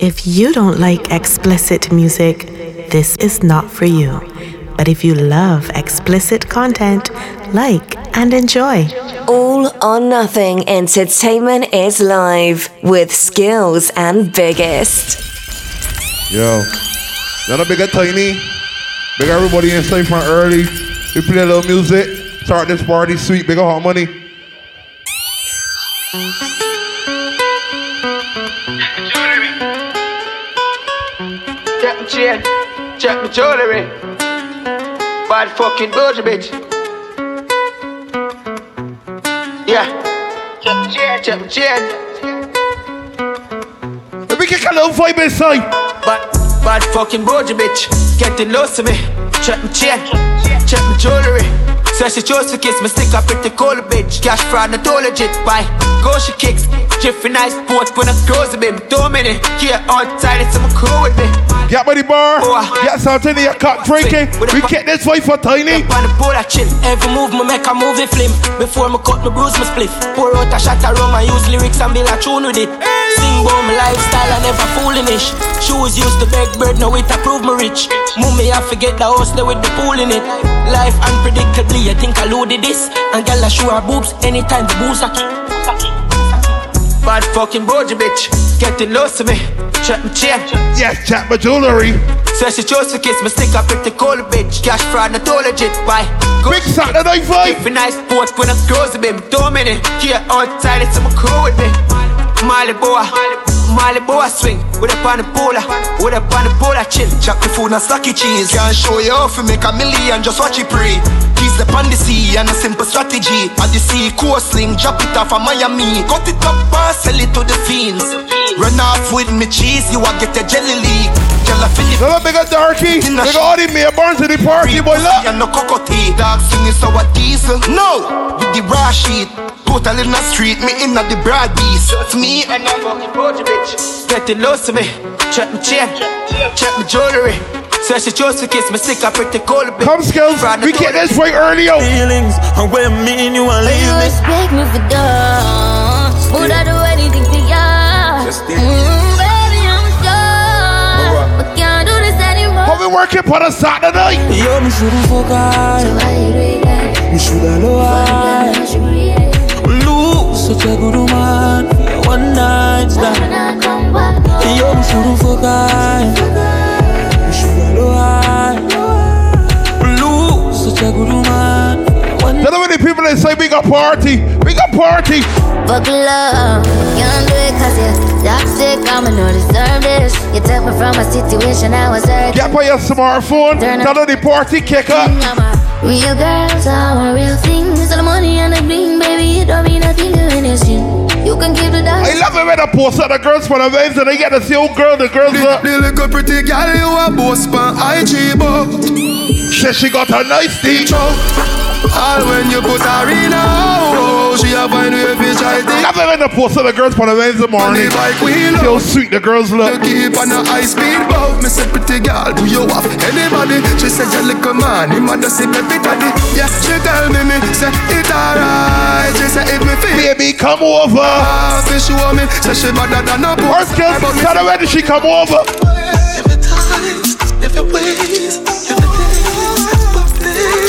If you don't like explicit music, this is not for you. But if you love explicit content, like and enjoy. All or Nothing Entertainment is live with Skills and Biggest. Yo, y'all big and tiny. Big everybody inside from early. We play a little music. Start this party sweet. Big hot money. Jewelry. Bad fucking bougie bitch. Yeah. Chain, check my chain. Let me kick a little vibe inside. Bad, bad fucking bougie bitch. Getting close to me. Check my chain, check my jewelry. Chose to kiss me, stick up pretty cold bitch. Cash fraud, not all legit. Why? Go she kicks. Jiffy nice sports, when I close a bit. Two minutes, here outside, it's some cool with me. Get by the bar. Oh, get something in your cup drinking. We get this vibe for tiny. On the board I chill. Every move me make a movie film. Before me cut me bruise me spliff. Pour out a shot of rum and use lyrics and build a tune with it. Sing about my lifestyle and never foolish. Shoes used to beg bread, now it approve me rich. Mummy I forget the house there with the pool in it. Life unpredictably, I think I loaded this. And girl I show her boobs anytime the booze are kick. Bad fucking bougie bitch, getting close to me. Check my chain. Yes, check my jewelry. Says she chose to kiss me, stick up pretty cold bitch. Cash fraud, not all legit. Why? Big Saturday vibe. If a nice sports when I close the bim. Two minutes, here outside, it's some crew with me. Molly boy, Molly boy swing. With up on the polar, with up on the polar chill. Chop the food and stocky cheese. Can't show you off, you make a million, just watch it pray. Keys the on the sea and a simple strategy. At the sea coastling, drop it off of Miami. Cut it up and sell it to the fiends. Run off with me cheese, you will get a jelly leak. Girl, I feel it. Look, big Darkie. Big all the me burns in the party, boy. Look. And no cocotte. Dog singing so a diesel. No, with the raw sheet. Total in the street, me in the broad beast. It's me and I'm fucking bitch. Getting close to me. Check my chain, check my jewelry. Says she chose to kiss me, stick up pretty cold bitch. Come, skills. We get this right early, yo. Feelings, and when me and you are But you leaving. respect me for done. Would I do anything for ya? Mm, baby, I'm sure. But can't do this anymore. How we working for the Saturday? Yo, me shouldn't focus. Me shoulda lower. Lose such a good woman for your one night stand. Yo, me shouldn't focus. Me shoulda such a good woman for your one Tell them when the people that say big a party, big a party. Buckle up, can't do it cause you're toxic. I'ma not deserve this. You took me from a situation I was hurt. Get by your smartphone. Tell them the party kick up. Real girls are real things. All the money and the bling, baby, it don't mean nothing to anything. You can keep the I love it when I post out the girls for the waves and they get to see old girl, the girls up. The little pretty girl you a boss pan IG but Says she got a nice thing. All when you put her in a oh, she a find way fi try thing Love it when I post the girls the waves in the morning. See how sweet the girls look. You keep on a high speed boat Me say pretty girl do you have anybody She said you little man Him a just see me daddy Yeah she tell me me say it alright She say if me feel Baby, come over. Ah, Fi show me Say she better than a boy First girl, tell her when she come over.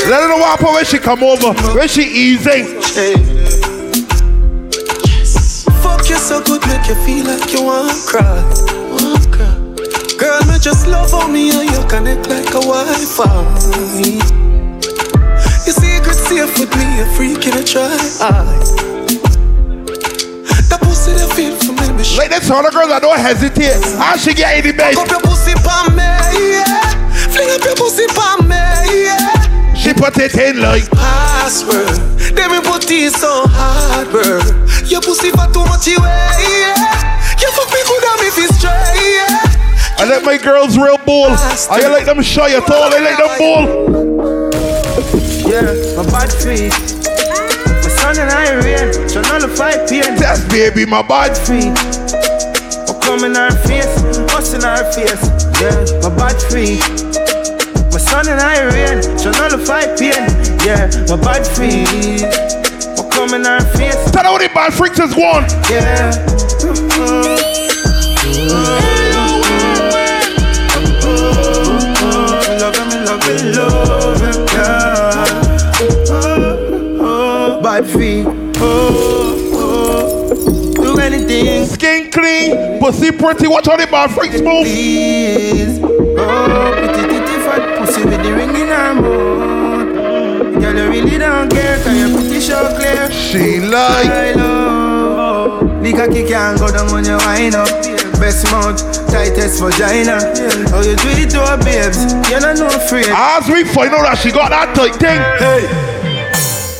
Let her know what happen when she come over. When she easing. So good, make you feel like you want to cry. Girl, me just love how me and you connect like a Wi-Fi. Your secret safe with me, a freak in a try. That pussy that feel for me, me Like that's all the girls that don't hesitate. How she get in the bed? Up your pussy pa me, yeah. Fling up your pussy pa me, yeah. She put it in like Password. Then me put it so hard, bro. Your pussy for too much away, yeah. You fuck me good and me feel straight, yeah. I let my girls real bull. I like them shy at all. I like them bull. Yeah, my bad feet. My son and I rain, so nullify pain. That's baby, my bad feet. Oh, come in our face, us in our face. Yeah, my bad feet sun and I rain, so nullify pain. Yeah, my bad feet. for coming in our face? Tell all the bad freaks is gone. Yeah. Love him, love him, love him, yeah. Oh, oh, bad feet. Oh, oh, do anything. Skin clean, pussy pretty. Watch how the bad freaks move. Oh in. Girl, you really don't care, cause you're pretty sure clear. She like. I love. The cocky can't go down when you wind up. Best mouth, tightest vagina. How you do it to her babes? You're not no afraid. As we find out that she got that tight thing. Hey.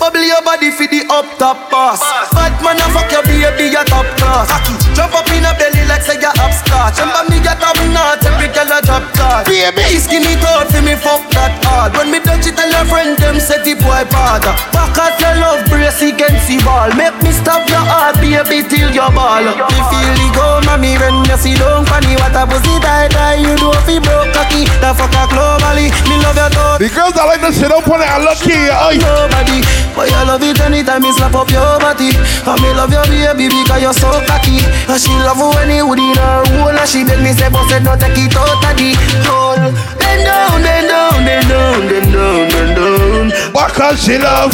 Bubble your body for the up top boss. Bad man, I fuck your baby, your top class. Jump up in a belly like say you're upscotch. Remember me get up not every girl a drop card. Baby, skinny throat for me fuck that hard. When me touch it, tell your friend them say the boy bad. Back out your love brace against the ball. Make me stop your heart, baby, till your ball. Me feel the go, mommy, when you see don't funny. What a pussy die die, you do fi broke cocky. The fuck a globally, me love your thought. The girls that like to sit up on it and look here. Nobody. But you love it anytime you slap up your body. And me love your baby because you're so cocky. And she love when you would in her hole And she beg me say, boss no take it out of the hole. Then down, then down, then down, then down, then down. What cause she love?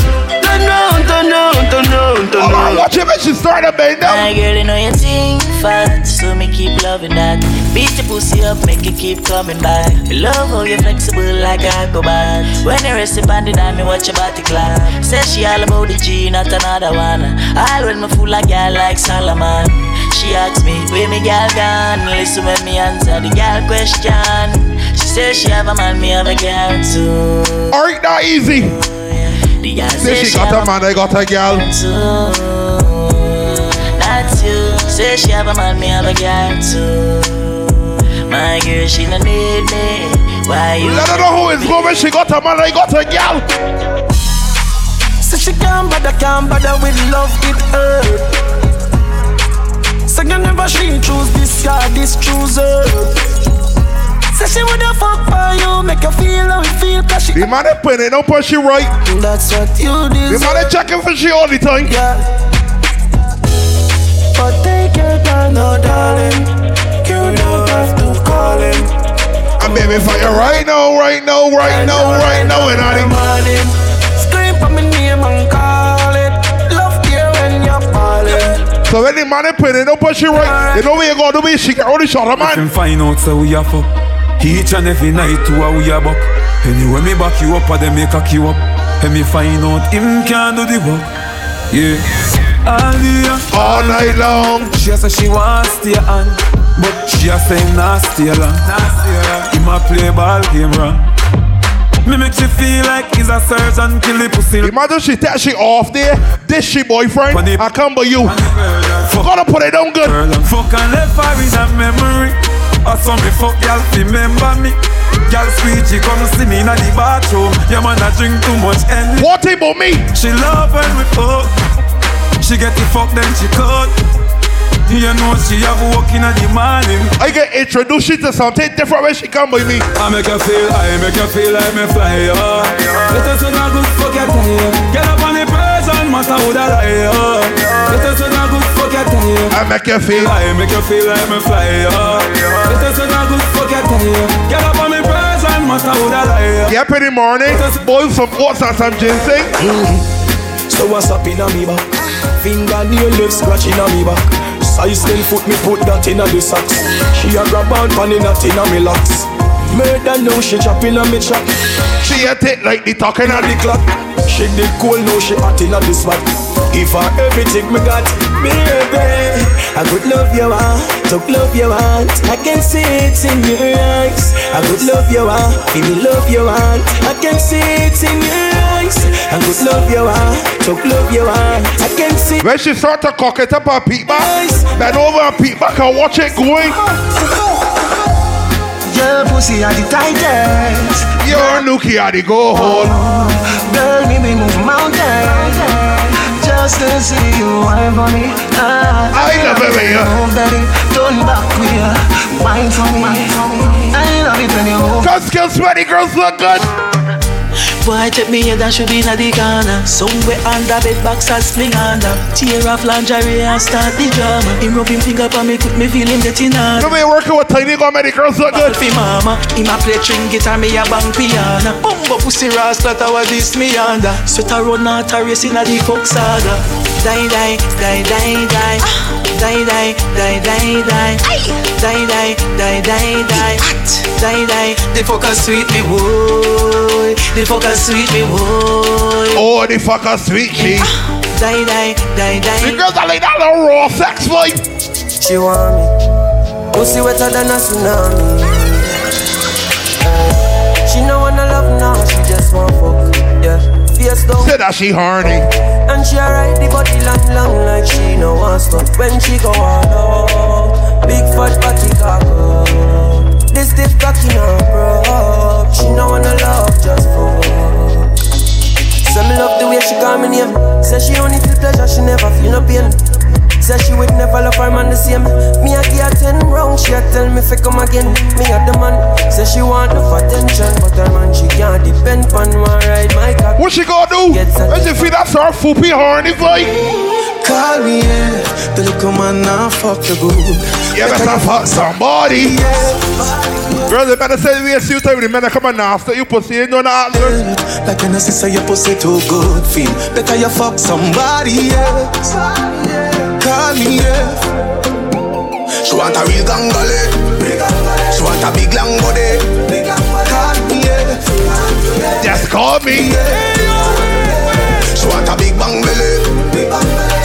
Turn on, watch it when she start to bend down. My girl, you know you think fat, so me keep loving that. Beat your pussy up, make it keep coming back. Me love how you're flexible like a acrobat. When you rest upon the dime, me watch your body clap. Say she all about the G, not another one. All when me fool like girl like Solomon. She asks me, where me girl gone? Listen when me answer the girl question. She says she have a man, me have a girl too. Alright, not easy. The girl Say say she got a man, I got a girl. too. That's you. Say she have a man, me have a girl too. My girl, she no need me. Why you? Let her know who is going. She got a man, I got a girl. So she can't bother, can't bother with love, it hurt So you never she choose this guy, this choose her Say she woulda fuck for you, make you feel how it feel Cause she The man is putting up on she right. That's what you The man is checking for she all the time. Yeah But take your time, no darling You don't have to call him I'm baby for you right now, right now, right now, right now, and I morning Scream for my name and call it Love you when you're falling So when the man is putting up on she right, you know where you go to be, she can only shot a man. Them find out so we a fuck. Each and every night to a we a buck. Anyway me back you up or them make cock you up. And me find out him can do the work. Yeah. All the All night long. She a say she want stay on, but she a say nah stay long. Him a play ball game wrong. Me make she feel like he's a surgeon kill the pussy. Imagine she take she off there, this she boyfriend. I come by you. Gotta put it on good. fuck and left her in a memory. Or some me fuck y'all remember me. Girl sweet, she come see me in the bathroom. Your man a drink too much and What about me? she love when we fuck. She get the fuck then she cut. You know she have work in the morning. I get introduced you to something different when she come by me. I make her feel, I make her feel like me fly, oh. Let us not good fuck your time. Get up on the person, master would I lie, oh. Let us not good fuck your time. I make you feel. I make you feel like me fly, oh. Let us not good fuck your time. Get up on the person, master would I lie, oh. Yeah, pretty morning. Boil some oats and some ginseng. So what's up in a me back? Fingernail left scratching a me back. Size 10 foot me put that in a the socks. She a grab on pan in a tin a me locks. Murder now she chopping a me chop. She a take like the talking and the clock. She did cool now she hot inna the spot. If I everything me got, baby, I could love you want, talk love you want. I can see it in your eyes. I could love you want, feel the love you want. I can see it in your eyes. I could love you want, talk love you want. I can see. When she start to cock it up and peek back, bend over and peek back and watch it going. Your pussy are the tightest. Your nookie had to go home. Girl, me we move mountains just to see you wine for me. Ah, I love it when you. Move daddy, turn back queer, wine for me. I love it when you move. Skills sweaty girls look good. Boy take me head and should be in the corner. Somewhere under bed box and sling under. Tear off lingerie and start the drama. Him rub him finger on me, put me feel him getting on. Come here working with Tiny, go the girls look good. Fi mama, him a play string guitar, me a bang piano. Bumbo pussy rasta, that was this me under. Sweat a run out a race inna the fuck saga. Die die, die die die. Die die, die die die. Die die, die die die. Die die, the fucker sweet me boy. The fucker sweet me boy. Oh, the fucker sweet me. Die die, die die. The girls are like that little raw sex fight. She want me. Pussy wetter than a tsunami. She no wanna love now, face down. Say that she horny. And she ride the body long, long like she no want stop. When she go on out, oh, big fat body cock oh. up. This stiff cocky no bro. She no wanna love just for. Say me love the way she call me name. Say she only feel pleasure, she never feel no pain. Say she would never love her man the same. She a tell me fi come again. Me a the man. Say she want enough attention, but her man she can't depend on one ride my cock. What she gonna do? When she feel that sort of foopy horny fight? Call me, yeah. The little man now fuck the good. Yeah, better fuck somebody. Girls, they better say we a suit time with the that come and after you pussy ain't no not good. Like an say your pussy too good. Feel better you fuck somebody else. Call me, yeah. She want a real gangale. She want a big long body. Call me, yeah. Just call me. She want a big bang belly.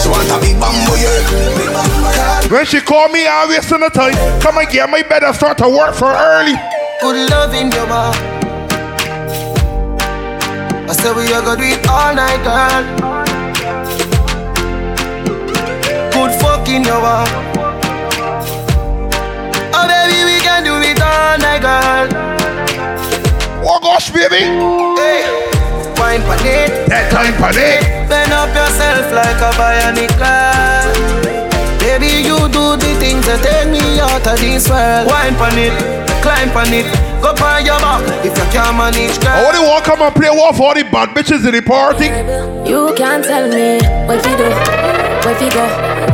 She want a big bamboo, yeah. When she call me, I wasting the time. Come and get my bed and start to work for early. Good love in your bar. I said we are gonna do it all night, girl. Good fuck in your bar. Oh baby, we can do it all night, girl. Oh gosh, baby. Hey, wine pan it. That time pan it. Bend up yourself like a bionic girl. Baby, you do the things that take me out of this world. Wine pan it, climb pan it, go on your back if you can't manage, girl. I only want come and play war for all the bad bitches in the party. You can't tell me what you do, where you go,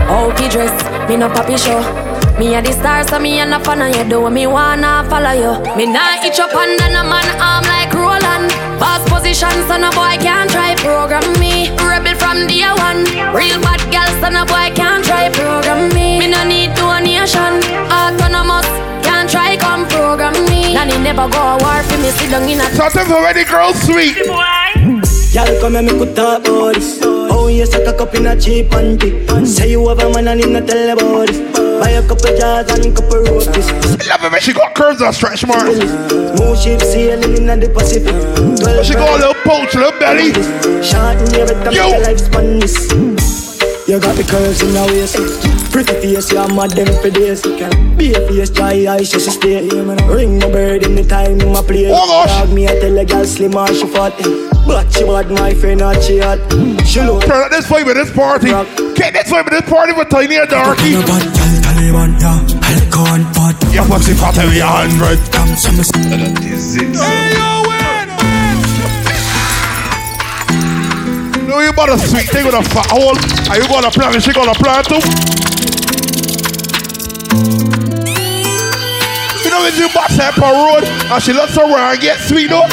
how you dress. Me no papi show. Me a the star, so me a no fan of you. Do me wanna follow you. Me nah itch up under no man arm like Roland. Boss position, so no boy can't try program me. Rebel from day one. Real bad girl, so no boy can't try program me. Me no need donation. Autonomous can't try come program me. Nanny never go a war for me. Sit down in a. Something for any girl sweet. Y'all come and make we talk about this. Oh yes, I cock up in a cheap panty. Say you have a man and him not tell about this. Buy a couple jars and couple roasties. Love it when she got curves and stretch marks. Smooth ship sailing in the Pacific. When she got a little pouch, little belly. Short in every time Yo. your lifespan this. You got the curves in your waist. Pretty face, you're mad them for days. Be a face, dry eyes, she stay. Ring my bird in the time in my play. Oh, gosh. Dog me, I tell a girl slim or she fat. But she bad, my friend, not she hot. She look Turn up this vibe with this party. Get this vibe with this party with Tiny and Darkie. Your pussy fat every hundred. Come, some No, you bought a sweet thing with a fat hole. Are ah, you gonna plant and she gonna plant too? You know when you bust her per road and she looks around and get sweet though?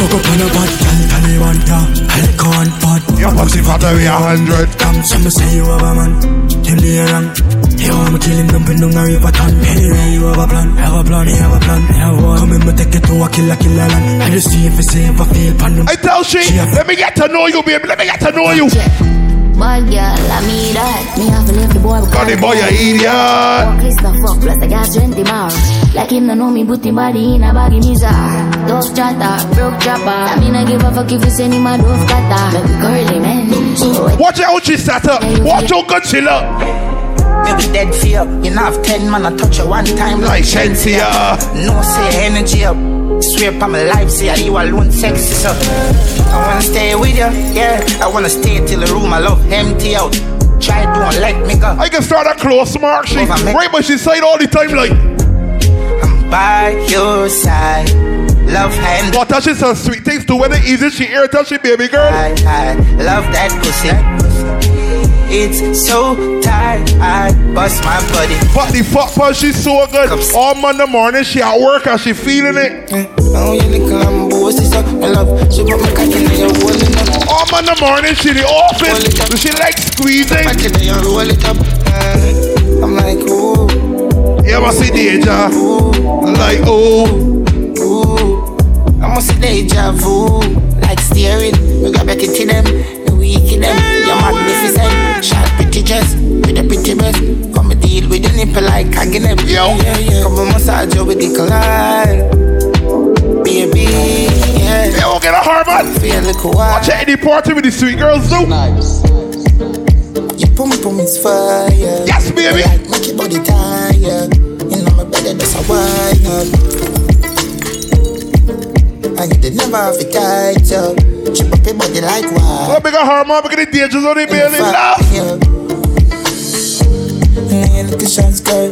Coco pan a pot, gal, Taliban, yeah, alcohol, pot. Your pussy fat every hundred. Come, some say you have a man. Him the wrong. You want me killing them, pin down a river ton. Anyway, you have a plan, have a plan, you have a plan, have one. Come in, me take it to a killer, killer land. I just see if it's safe, I feel pan. I tell she, let me get to know you, baby. Let me get to know you. Boy, girl, I mean that. Me have oh, to leave the boy. Got the boy, you idiot. Fuck is the fuck, plus I got 20 more. Like him, no know me, put him body in a baggy mizar. Dove chatter, broke chopper. I mean, I give a fuck if you send him a dove cutter. Make me curly, man. Watch out, she sat up. Watch how good she look. Me be dead for you. Know have ten man I touch you one time Like Shenseea. No say energy up. Swear upon my life, say you alone sexy so. I wanna stay with you, yeah. I wanna stay till the room I love empty out. Try don't let me go. I can start a close mark, she. Right, but she side all the time like. I'm by your side. love hand. But touch is some sweet things to When it easy, she ear touch it, baby girl. I, I love that pussy. It's so tight, I bust my body. But the fuck but she's so good. All Monday morning, she at work and she feeling it. You little lambo, sister, I. She put my cocky in your holding up. All Monday morning, she the office. She like squeezing. Cocky in your roll it. Uh, I'm like, ooh. You ever see Deja? I'm like, ooh. Ooh. I must see deja vu. Like steering. We got back into them. We kill them. Magnificent. Shot pretty dress. With a pretty breast. Come and deal with the nipple like hugging them. Yo. Yeah, yeah. Come and massage you with the collide. Baby. Yeah. Yo, get a Harman. Feel like a. Watch any party with the sweet girls too. Nice. Your pum pum is fire. Yes, baby. Like make your body tired. You know my better that's a wine up. And you did never have it tight up. Chip up your body like wine. Oh, big a Harman, big a the dangers on the belly. Laugh. Me a little shots girl.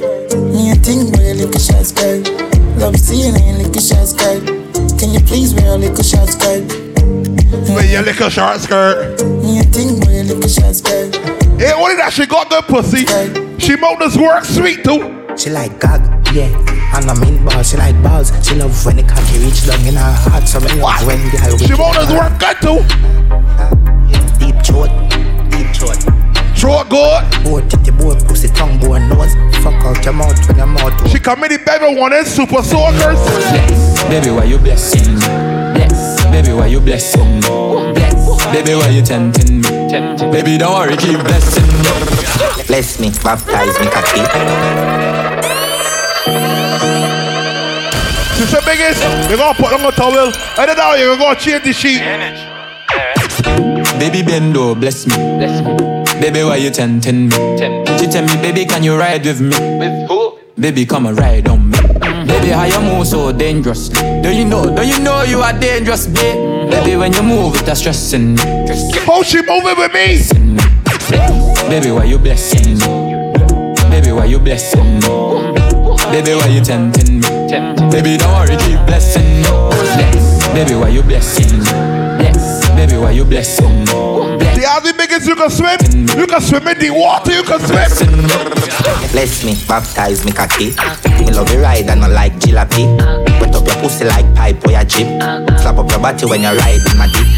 Me a thing where a little shots girl. Love seeing a little shots girl. Can you please wear a little shots girl? With your little short skirt. Me a thing where a little shots girl. Hey, only that she got good pussy. She mouth this work sweet too. She like gag, yeah. And I'm in balls, she like balls. She love when the cocky reach down in her heart. So me love when the girl She mouth this work good too. Deep throat, deep throat. Throat good. Both titty, both pussy, tongue, both nose. Fuck out your mouth when your mouth. She come in the baby one and super soakers. Bless, baby, why you blessing me? Bless, baby, why you blessing me? Bless, baby, why you tempting me? Baby, don't worry, keep blessing me. Bless me, baptize me, cocky. She said, biggest, you gonna put on a towel. And then now you're gonna change the sheet. Baby, bendo, bless me. Bless me. Baby, why you tempting me? She tell me, baby, can you ride with me? With who? Baby, come and ride on me. Mm. Baby, how you move so dangerously? Do you know? Do you know you are dangerous, babe? Mm. Baby, when you move, it's stressing me. How she moving with me? Baby, why you blessing me? Baby, why you blessing me? Mm. Baby, why you tempting me? Baby, don't worry, keep blessing me. Bless. Baby, why you blessing me? Bless. Baby, why you blessing me? The other biggest you can swim. You can swim in the water, you can swim. Bless me, baptize me, cocky. Me love you ride and I like jalopy. Wet up your pussy like pipe or your jeep. Slap up your body when you ride in my deep.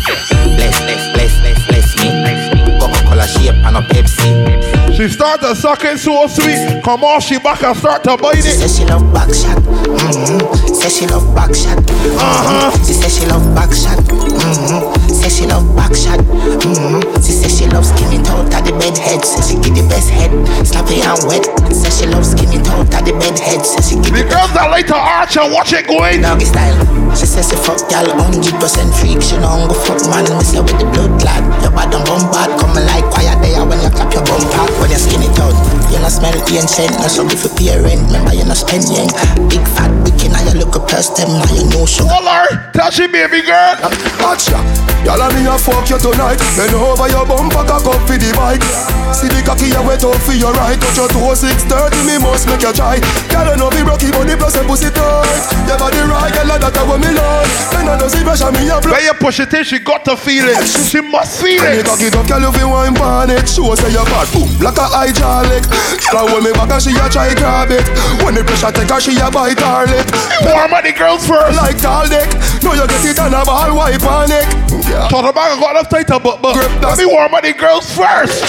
Bless, bless, bless, bless, bless me. Coca-Cola shape and a Pepsi. She start to suck it so sweet. Come on, she back and start to bite She it. says she love back shot. Mm-hmm. Says she love back shot. Uh-huh. She says she love back shot. Mm-hmm. Says she love back shot. Mm-hmm. She says she love skinny out of the bed head. Says she give the best head. Sloppy and wet. Says she love skinny out of the bed head. Says she give The girls that like to arch and watch it going. doggy style. She says she fuck y'all 100% freak. She don't go fuck man. Me say with the blood clot. Your bad and bum bad. Coming like quiet there when you clap your bum pop. When you skin it out. You not smell ancient. No so if you pay rent. Remember you not spend yen. Big fat wicked. Now you look a purse them. Now you know sugar. Hold her. Tell she baby girl. Watch ya, y'all and me a fuck you tonight. Bend over your bumper, cock up for the bike. See the cocky you wet up for your right. Touch your toe six thirty, me must make you try. Girl, I know be rocky, but the plus and pussy tight. Your body right, girl, like that I want me love. Then I know see pressure me a blow. When you push it in, she got to feel it. She must feel it. When you it. cock it up, girl, you feel wine pan it. Show say you bad, boom, like a hydraulic. Girl, I hold me back and she a try grab it. When the pressure take her, she a bite her lip. Warm at the girls first. Like tall dick. No, you get it on a ball, wipe on it. Yeah. Thought about I got enough tighter, but but Grip let that. me warm at the girls first.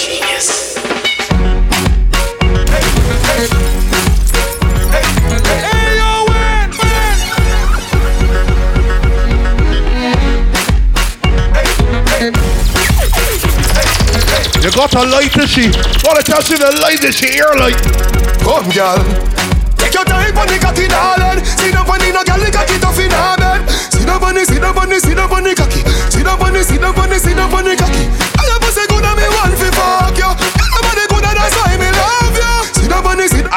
You got a light the she. Gotta tell she the light she ear light. Come, girl. Take your time the cocky, darling. Sit down on the no girl, the cocky tough in her bed. Sit down on the, down on the, down on the cocky. Sit down on the, down on the, down on the cocky.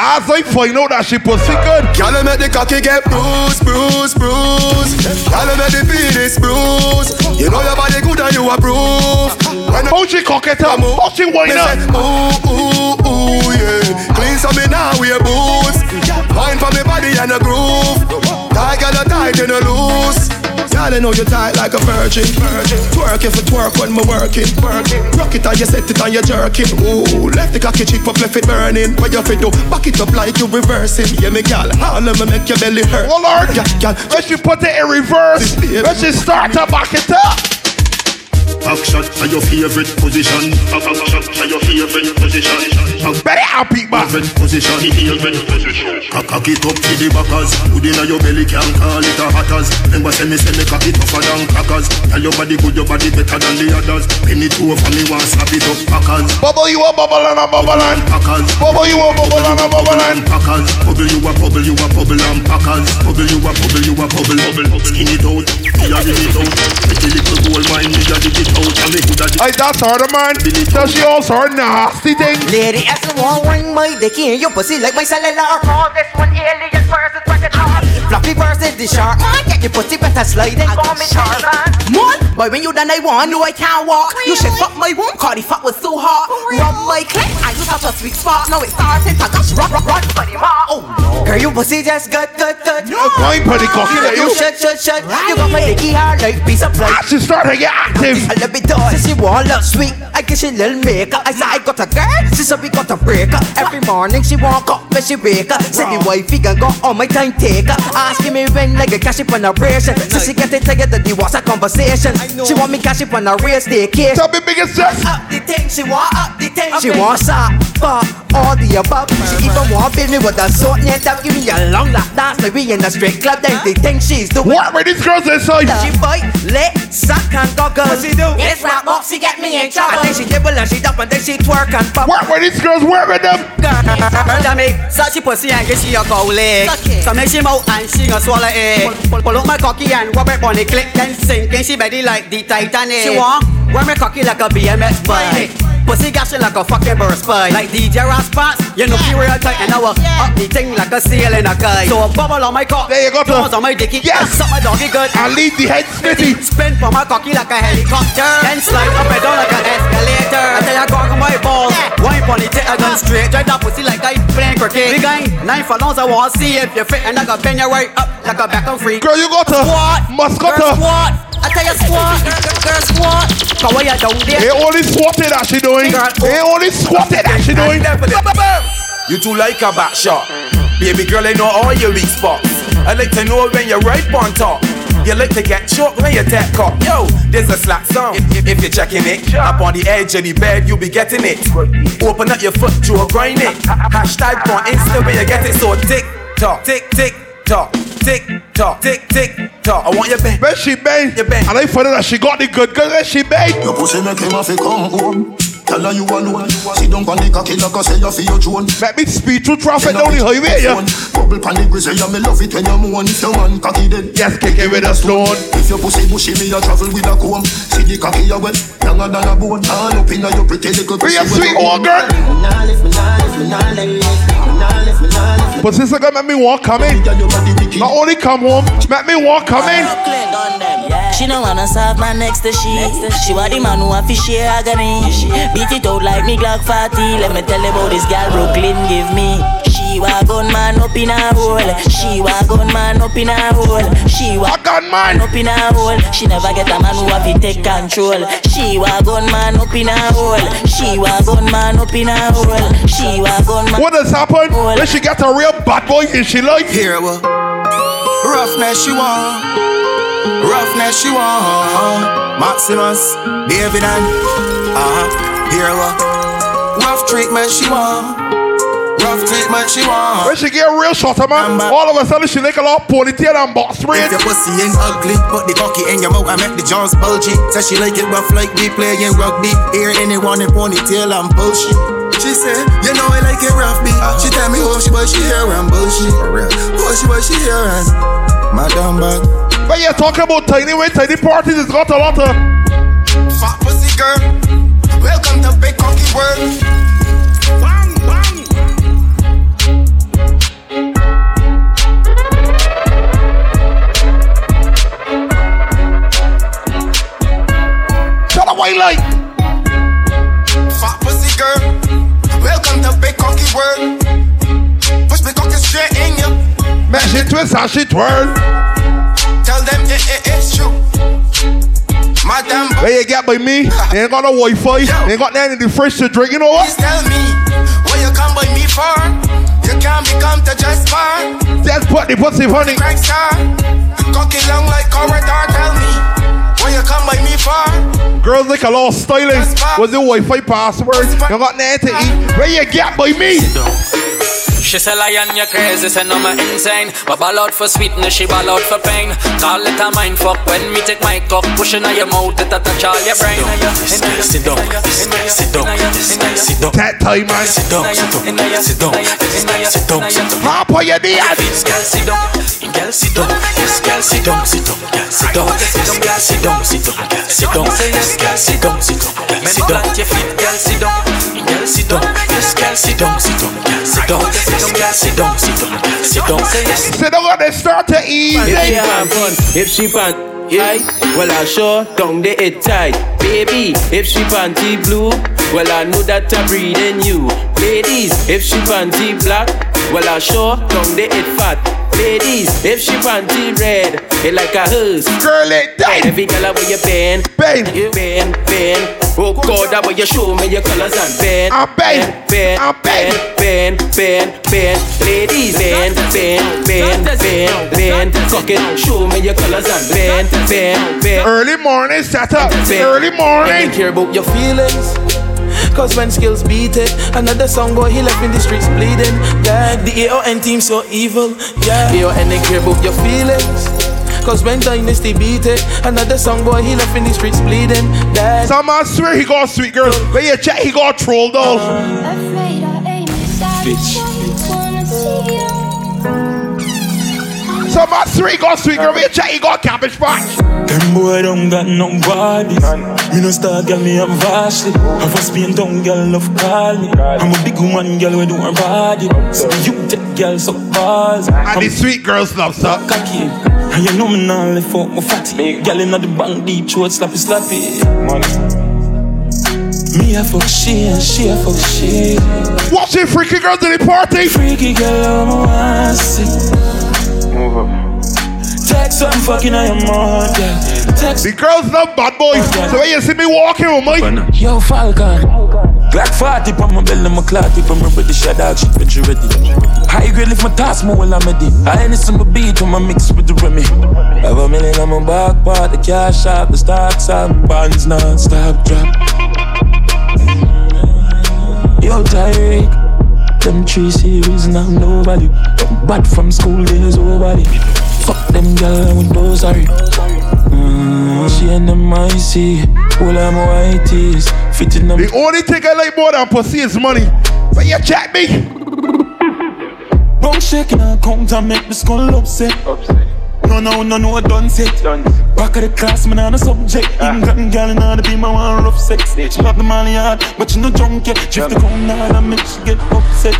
As I find out that she pussy good. Girl, make the cocky get bruised, bruised, bruised. Girl, make the penis bruised. You know your body good and you approve. When How she cock it up? How she wind say, up? ooh, ooh, ooh, yeah. Clean so me now wear boots. Wine for me body and a groove. Girl, you tight, you no loose. I know you tight like a virgin. virgin. Twerk if it twerk when me working. working. Rock it and you set it and you jerking. Ooh, left the cocky cheek up, left it burning. What you fit do? Back it up like you reversing. Yeah, me gal, all of me make your belly hurt. Oh Lord, gal, gal, let's you put it in reverse. Let's just start to back it up. Back shot to your favorite position. Back shot to your favorite position. Very happy, man. Favorite position. Favorite position. Cock it up to the backers. Hood inna your belly can't call it a hatters. Remember say me say me cock it tougher than crackers. Tell your body good, your body better than the others. Penny two for me want slap it up packers. Bubble you a bubble and a bubble and packers. Bubble you a bubble and a bubble and packers. Bubble you a bubble you a bubble and packers. Bubble you a bubble you a bubble bubble. Skin it out, feel it out. Pretty little gold mine, me a dig it Hey, that's her, the man. Does she also her nasty thing? Lady, as the wall ring my dicky in your pussy like my cellular. Call this one alien versus like a chart. Floppy versus the shark. Man, get your pussy better sliding. Call me Tarzan. Man, boy, when you done, I want, know I can't walk. You should fuck my womb, cause the fuck was so hot. Rub my clit, I just have a sweet spot. Now it's starting to gush, run, run, run, buddy, ma. Oh, no. Girl, your pussy just good, good, good. No. Fine, pretty cocky, you. Eh, you shut, shut, shut. You got my dicky hard like piece of plate. Ah, she started to get active. Love it, dog. Since she want look sweet, I guess she little makeup. I said I got a girl, she said we got a breaker. Every morning she walk up, when she wake up. Said the wifey can go on my time take taker. Asking me when like a cash up on a ration. So she get it together, the what's a conversation. She want me cash up on a real staycation. Tell me biggest sex. Up the thing, she want up the thing. She want sap, fuck, all the above. She even want build me with a sword and tap. Give me a long lap dance, like we in a straight club. Then they think she's the What were these girls inside? She bite, lit, suck and goggles. What she do? It's rap box, she get me in trouble. And then she dribble and she dump and then she twerk and pop. What were these girls wearing them? Girl, me such a pussy and get she a go leg. So make she mouth and she gonna swallow it. Pull, pull up my cocky and rub it on the click, then sink And she belly like the Titanic. She want wear me cocky like a BMX bike. Pussy gashing like a fucking burst pipe Like DJ Raspas, you know she real tight And now up the thing like a seal in a kite So a bubble on my cock, there you go on my dicky, yes. Suck my doggy good. I leave the head smitty Spin for my cocky like a helicopter. Then slide up and down like an escalator. I tell you go on my balls Wine on the tip, I gun straight Drive that pussy like I playing cricket. Big guy, nine for long, I want to see if you fit And I got bend you right up like a back and free Girl, you got a Squat, Muscular squat. I tell you squat, girl squat. Cause what you down there They only squatted that she doing They only squatted that she doing You too like a back shot Baby girl, I know all your weak spots I like to know when you're right on top you like to get choked when you tap cop. Yo, there's a slack song. If, if you're checking it, up on the edge of the bed, you'll be getting it. Open up your foot, to a grind it. Hashtag on Insta when you get it. So tick tock, tick tick tock, tick tock, tick tick tock. I want your bang. When she bang, your bang. And I find out that she got the good girl when she bang. Your pussy make him have to come home. Tell her you alone. Sit down on the cocky like I say you feel your drone. Let me speed through traffic down the highway, yeah. Bubble pan the grizzly, yeah, me love it when you moan. If your man cocky dead, yes, kick it with a stone. If your pussy bushy, me a travel with a comb. See the cocky you wet, younger than a bone. All up inna your pretty little pussy. Be a sweet old girl. But since sister girl, make me walk come in. Not only come home, make me walk come in. She don't wanna serve my next to she. She want the man who have to share agony. Beat it out like me Glock 40. Let me tell you about this girl Brooklyn give me. She wa gun man up in a hole. She wa gun man up in a hole. She wa gun man up in a hole. She never get a man who have to take control. She wa gun man up in a hole. She wa gun man up in a hole. She wa gun man. What has happened? When she get a real bad boy in she life? Here we roughness she want. Roughness she want Maximus, David and uh-huh, here we Rough treatment she want. Rough treatment she want. When she get a real shot man All of a sudden she like a lot ponytail and box braids If your pussy ain't ugly Put the cocky in your mouth I make the jaws bulgy. Says she like it rough like we playing rugby. Hear anyone in ponytail and bullshit she said, you know I like it rough, B. Uh-huh. She tell me, oh, she boy, she here and bullshit. For real. Oh, she boy, she here and Madam bag. But you're talking about tiny way, tiny parties, it's got a lot of Fat pussy girl Welcome to Big Cocky World Bang, bang Shut up, white light Make she twist and she twirl. Tell them it, it, it's true. Madam, Where you get by me? They ain't got no Wi-Fi. They ain't got nothing in the fridge to drink. You know what? please tell me what you come by me for. You can't become to just bar. Just put the pussy on it. Crack star. Cocky long like corridor. Tell me what you come by me for. Girls like a lot of styling. Was the Wi-Fi password? You got nothing to eat. Where you get by me? She say lion, you crazy, say no, me insane But ball out for sweetness, she ball out for pain Call it a mind fuck when me take my cock Pushing on your mouth, it a touch all your brain This girl sit down, this girl sit down, this girl sit down. That time, man. Sit down, sit down, sit down, this girl sit down, sit down. Pop on your knees. This girl sit down, girl sit down, this girl sit down, sit down, girl sit down, this girl sit down, sit down, girl sit down, this girl sit down, sit down, girl sit down. Plant your feet, girl, sit down Girl sit down, this girl sit down, sit down, girl sit down, this girl sit down, sit down, girl sit down. Sit down and they start to eat. If she have fun, if she pan, yeah, well I sure down the it tight, baby. If she panty blue, well I know that I'm breeding you. Ladies, if she panty black, well I sure down the it fat. Ladies, if she panty red, it like a hearse. Girl, it died. Every girl where you bend, bend, you bend, bend. Oh God, that way you show me your colors and bend, I bend, bend, bend, bend, bend, bend. Ladies, bend, bend, bend, bend, bend. Cock it, show me your colors and bend, bend, bend. Early morning, set up. Early morning. don't care about your feelings. Cause when skills beat it, another song boy he left in the streets bleeding. Yeah, the AON team so evil. Yeah, AON they care about your feelings. Cause when Dynasty beat it, another song boy he left in the streets bleeding. Yeah, Some I swear he got a sweet girl. Where you check, he got a troll doll. Some my he got sweet girl. You check, he got cabbage patch. Them boy don't got no bodies. Me no star girl, me have vastly. Have a Spain town girl love call me. I'm a big woman girl we do her body. So you take girl so balls. And the sweet girls love so. Cocky. And you know me now left out my fatty. Girl inna the bank deep throat slappy slappy. Me a fuck she and she a fuck she. Watching freaky girls in the party. Freaky girl, I'm a see. Move up. Text some fucking I am on, yeah. Text. The girls love bad boys. So when you see me walking with me, Yo, Falcon. Glock 40 on my belly, my clock tip on my ready, shut out, shit, when she ready. High grade lift my task, more while I'm ready. I ain't some beat on my mix with the Remy. Have a million on my back part, the cash shop, the stocks up, bonds non-stop drop. Yo, Tyreek, them three series now nobody. Bad from school days, nobody. Fuck them girl with no sorry. Mm, she and them icy, all them white tees, fitting them. the only thing I like more than pussy is money. When you check me, Don't Bone shaking her count and make the skull upset. No, no, no, no, done set. Back of the class, man, on a subject. England girl, in order to be my one rough sex. She love the money hard, but she no drunk yet. Drift the crown hard and make she get upset.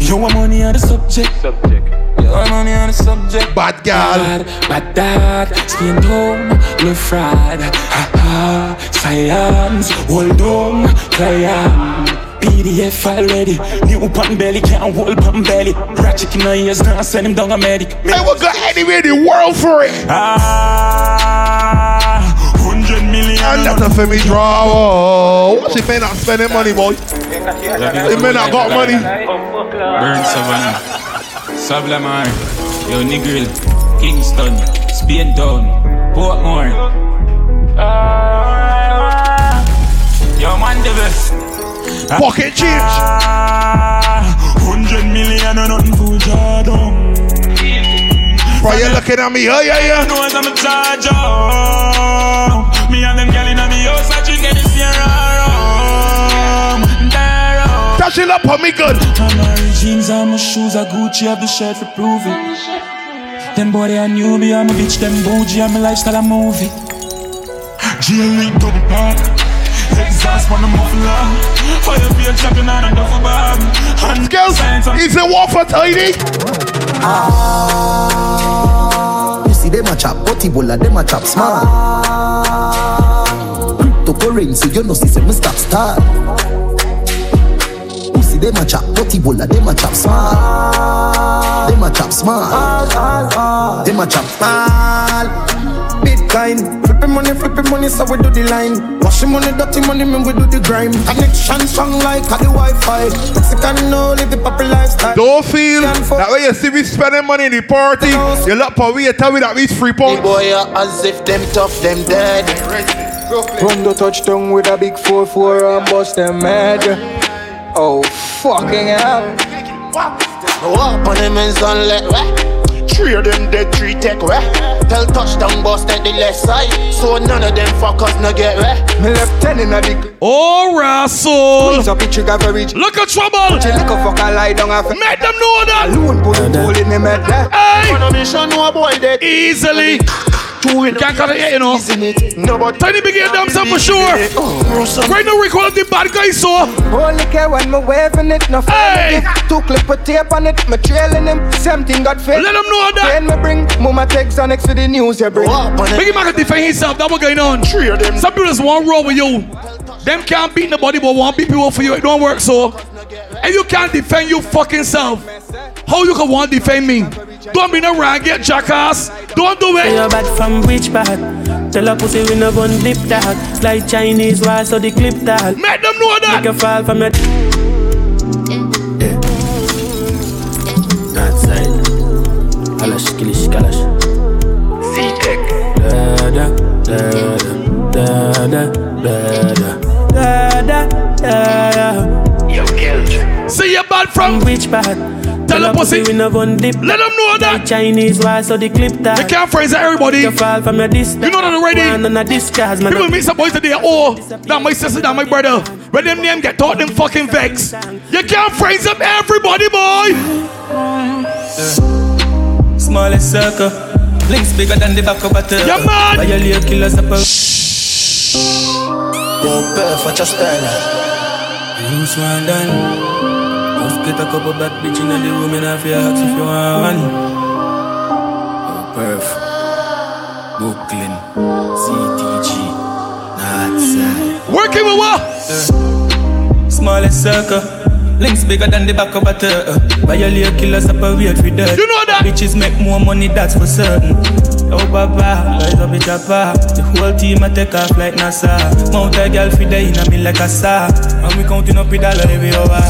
Yo, I'm money on the subject. Yo, I'm money on the subject. Bad girl. Bad dad, skin home, low fried. Ha ha, science, hold on, client. PDF file ready. New pan belly, can't hold pan belly. Ratchet in the ears, now send him down a medic. I will go anywhere in the world for it. Ah, hundred million. And that's a for me draw. Oh, What she may not spending money, boy? He may not got money. Burn Savannah, Sav-la-Mar, Yo Negril, Kingston, Spain Town, Portmore. Ah, Yo Mandeville. Pocket change. Hundred million and nothing for Jordan. Bro, you looking at me, oh yeah, yeah. know I'm a charger. Me and them gyal inna me house, I drink any serum. Touch it up on me good. My jeans and my shoes are Gucci, have the shirt for prove it. Them boy they a newbie, I'm a bitch, them bougie, I'm a lifestyle, a movie. G-Link double park. Exhaust on the muffler. Fire beer chopping on a duffel bag. And Skills, is it war for tiny? Ah, you see them a chop, butty bola, them a chop smart. Cryptocurrency, you know see them stop start. You see them a chop, butty bola, them a chop smart. Them a chop small. All, all, all. Them a chop small. Bitcoin, flipping money, flipping money, so we do the line. Washing money, dirty money, man, we do the grime. Connection strong like a the Wi-Fi. Mexican no live the proper lifestyle. Don't feel that way you see me spending money in the party. You look for we, you tell me that we free punch. Boy, uh, as if them tough, them dead. Run the touchdown with a big 4-4 and bust them head. Oh, fucking hell. Walk on them and sun let right. Three of them dead, three take right. Tell touchdown bust at the left side. So none of them fuckers no get right. Me left ten in a big. Oh, Russell. Squeeze up the trigger very. Look at trouble. Chill like a fucker lie down a Make them know that. Alone put it all in them head there. Hey. On a mission, no boy dead. Easily. Can't cut it yet, you know. Tiny big head damn for sure. Oh, right now, we call the bad guy, so. Only care when me waving it, no Hey. Two clip of tape on it, me trailing him. Same thing got fit. Let them know that. Then me bring mama text on next to the news you bring. Biggie Mac defend himself. That's what going on. Three of them. Some people just want roll with you. Them can't beat nobody, but want beat people for you. It don't work so. And you can't defend you fucking self. How you can want defend me? Don't be no rag, get jackass. Don't do it. You bad from which part? Tell a pussy we no gun dip that Like Chinese wall so the clip that Make them know that Make you fall from your That side Kalash, kilish, kalash C-Tech. Da da da da da da da da da da Yo, Kelch. See you bad from which part? Tell a pussy. we no gun dip Let them know that. Like Chinese wall so the clip that You can't phrase it, everybody. You fall from your distance You know that already. One on a disguise man People meet some boys today, oh, that my sister, that my brother. When them name get taught them fucking vex. You can't phrase up everybody, boy. Smallest circle. Links bigger than the back of a turtle. Yeah, man. Violate killers up a Yo, Perf, what you stand Use one done. Just get a couple bad bitch in the room and have your ask if you want one. Oh, perf. Brooklyn. CTG. Northside. Working with what? Smallest circle. Links bigger than the back of a turtle. Violate killers separate for dirt. You know that? Bitches make more money, that's for certain. Oh, Baba, rise up, bitch, apa. The whole team I take off like NASA. Mount a girl for day in a me like a star. And we counting up with dollar every hour.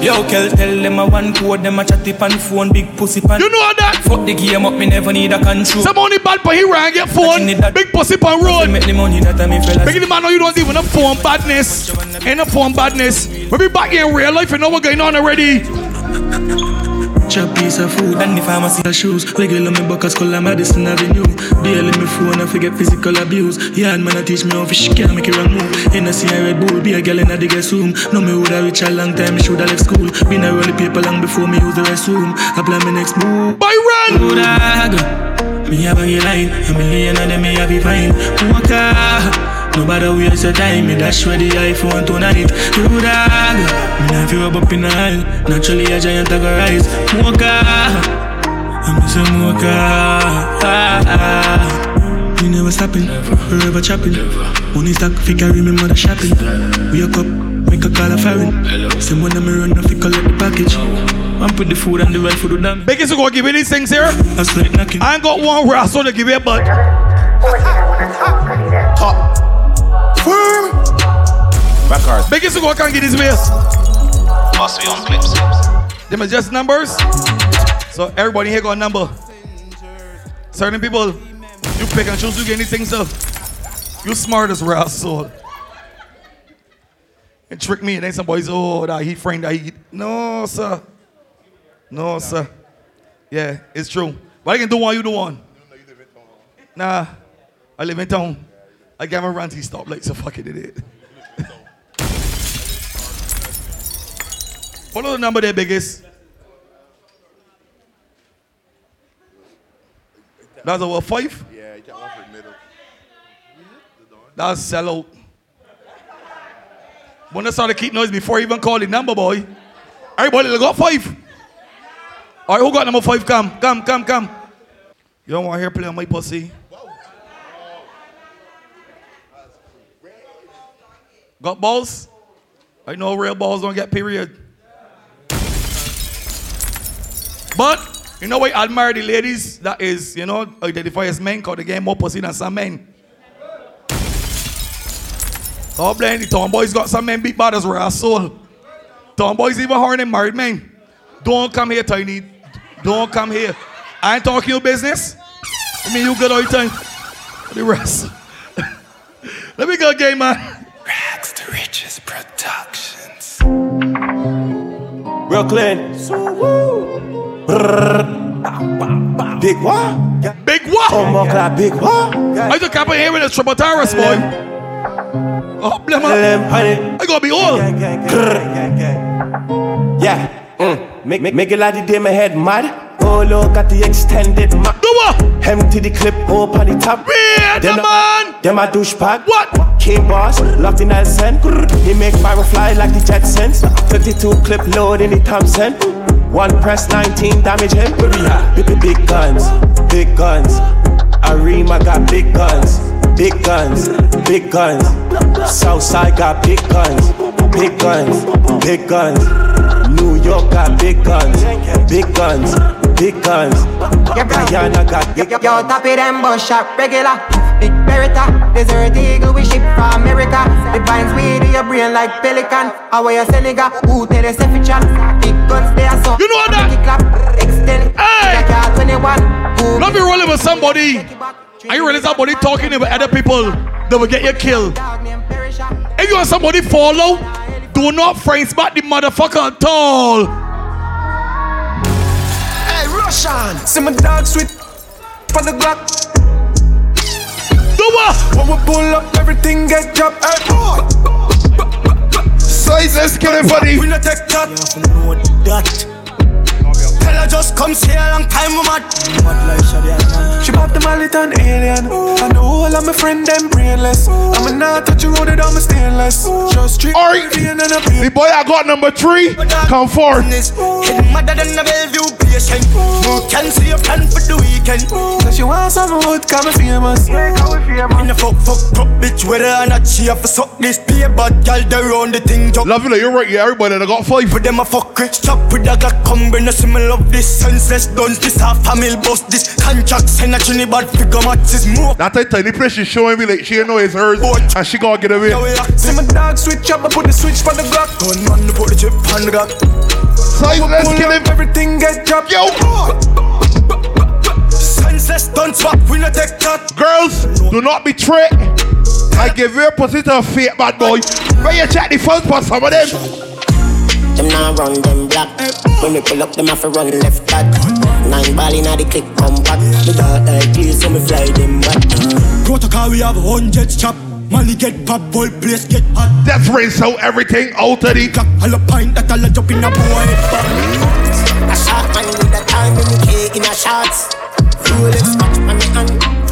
Yo, Kel, tell them I one code, them a chat tip on phone, big pussy pan. You know that? Fuck the game up, me never need a control. Some only bad for here and get phone. Big pussy pan road. Make the money that I me fella. Big the man know you don't even a phone badness. Ain't a phone badness. We be back in real life and know what's going on already. Chop piece of food and the pharmacy of shoes. Regular me buckets call Madison Avenue. Daily me phone I forget physical abuse. Yeah, man, I teach me how fish can make it wrong move. In a see a Red Bull, be a girl in a guest room. No me woulda reach a long time, me shoulda left school. Been a roll paper long before me use the restroom. Apply my next move. By run! Woulda go. Me have a line, a million of them me have be fine. Nobody waste your time, me dash where the iPhone tonight. You dog, me not feel rub up in the aisle. Naturally a giant I go rise. Mocha, I'm just a mocha. Ah, ah. We never stopping, forever chopping. Money stack, figure I remember the shopping. Wake up, make a call a foreign. Same one I'm run, I collect the package. I'm put the food and the right food down. Biggest to go give me these things here. That's like knocking. I ain't got one where I saw to give you a butt. Top. Firm. Biggest to go can't get his waist. Must be on clips. Them are just numbers. So everybody here got a number. Certain people, you pick and choose, you get anything, so you smart as raw so And trick me, and then some boys, oh, that he framed that he. No, sir. No, sir. Yeah, it's true. But I can do one, you do one. Nah, I live in town. I got my ranty stop like so fuck fucking idiot. Follow the number there, biggest. That's a what, five? Yeah, you can't offer it middle. That's sellout. When I started keep noise before I even call the number, boy. Everybody got five. All right, who got number five? Come, come, come, come. You don't want to hear play on my pussy? Got balls? I know real balls don't get period. But You know why I admire the ladies that is, you know, identify as men because they get more pussy than some men. God blame the tomboys got some men big bad as raw soul. Tomboys even harder than married men. Don't come here, Tiny. Don't come here. I ain't talking your business. I mean, you good all the time. The rest. Let me go, gay man. Rags to Riches Productions. Brooklyn. Big what? Big what? Oh my God, big what? I just can't hear with a Tributaris boy. Oh, blame I gotta be old. Yeah. Mm. Make, make, make it like the day my head mad. Oh look at the extended map. Do what? Empty the clip up on the top. Yeah, the man. Them a douchebag. What? King boss, locked in Elsen. He make fire fly like the Jetsons. 32 clip load in the Thompson. One press, 19 damage him. At? Big, big guns, big guns. Arima got big guns, big guns, big guns. Southside got big guns, big guns, big guns. New York got big guns, big guns, big guns. Guyana got big Yo, yo, top it and bush shot regular. Big Beretta, desert eagle we ship from America. The vines weed in your brain like pelican. How you Senegal? Who tell us if it chat? Big guns there so. You know that? Make it clap, extend. Hey! Like a 21. Who Not be rolling with somebody. Are you really somebody talking about other people that will get you killed? If you want somebody follow, do not friends back the motherfucker at all. Hey, Russian. See my dog sweet for the Glock. Do what? When we pull up, everything get dropped. Hey. Size, let's kill it, buddy. We no take that. Tell her just come see a long time, we mad. She pop the mallet and alien. I know all of my friend them brainless. I'm a not touch you road it on my stainless. Just treat Alright, the boy I got number three, come forward. Hidden madder than a Bellevue patient. No can see a plan for the weekend. So she wants some wood, come famous. In the fuck, fuck, fuck, bitch, whether or not she have to suck this beer, but girl, they run the thing. Love you, like, you're right, yeah, everybody that got five. With them a fuck stop with a Glock, come bring a similar this senseless duns. This half family bust this contract, send a trinity bad figure match is more. That time, tiny place she's showing me like she ain't know it's hers, and she gonna get away. See my dog switch up, I put the switch for the Glock. Gun man, put the chip on the Glock. Size, let's kill him. Everything get dropped. Yo. Senseless don't swap, we no take that. Girls, do not betray. I give you a to a fake bad boy. When you check the first part, some of them. Them now run them black. When we pull up, them have to run left back. Nine ball inna the click come back. The dark eye clear, so me fly them back. Protocol, we have hundred chop. Money get pop, boy, place get hot. That's rinse out everything out of the. All a pint that all a jump in a boy. A shot man with a time in the K in a shots. Rolex watch on me hand.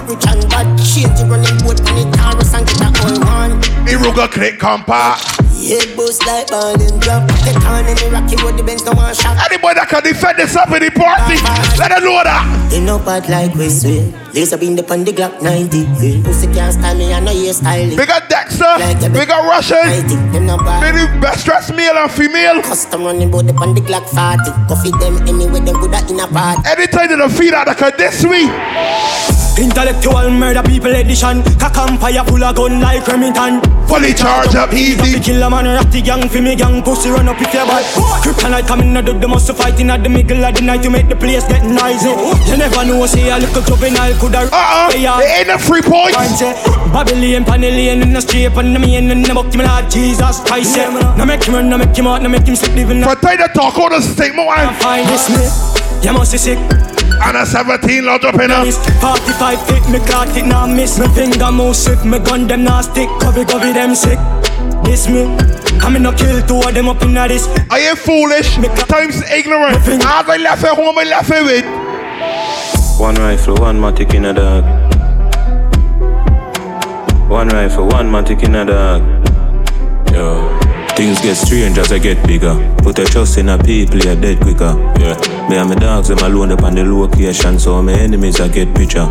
Rich and bad. Change the running boat on the Taurus and get a whole one. Iruga click compact. Head boost like ball and drop. Get on in the rocky with the Benz, no one shot. Anybody that can defend this up in the party, let them know that. They no bad like we swear. Laser beam the on the Glock 90. Yeah. Pussy can't style me, I know you styling. Big up Dexter, big up Russian. Them no bad. Big the best dressed male and female. Custom running bout the on the Glock 40. Coffee them anyway, them good at in a party. Anytime they don't feed out, they can this week. Intellectual murder people edition. Cock and fire full of gun like Remington. Fully charged up easy. Kill a man, the gang for me gang. Pussy run up if you bad. Kryptonite coming out of the muscle fighting at the middle of the night to make the place get noisy. You never know, say I look a little juvenile could have. Uh-uh, it ain't a free point. Babylon, Panellian in the street, and the man in the book, Lord Jesus Christ. Now make him run, now make him out, now make him sleep living. For time to talk all the and find this me. You must be sick. And a 17 lodge up in a 45 feet, me clock it now miss Me. Finger move swift, me gun them now stick. Cover, cover them sick. This me. I'm in a kill two of them up in this. I ain't foolish, Me times ignorant. As I left at home, I left it. With One rifle, one matic in a dog. One rifle, one matic in a dog. Yo. Things get strange as I get bigger. Put a trust in a people, you're dead quicker. Yeah. Me and my dogs, them alone up on the location, so my enemies I get picture.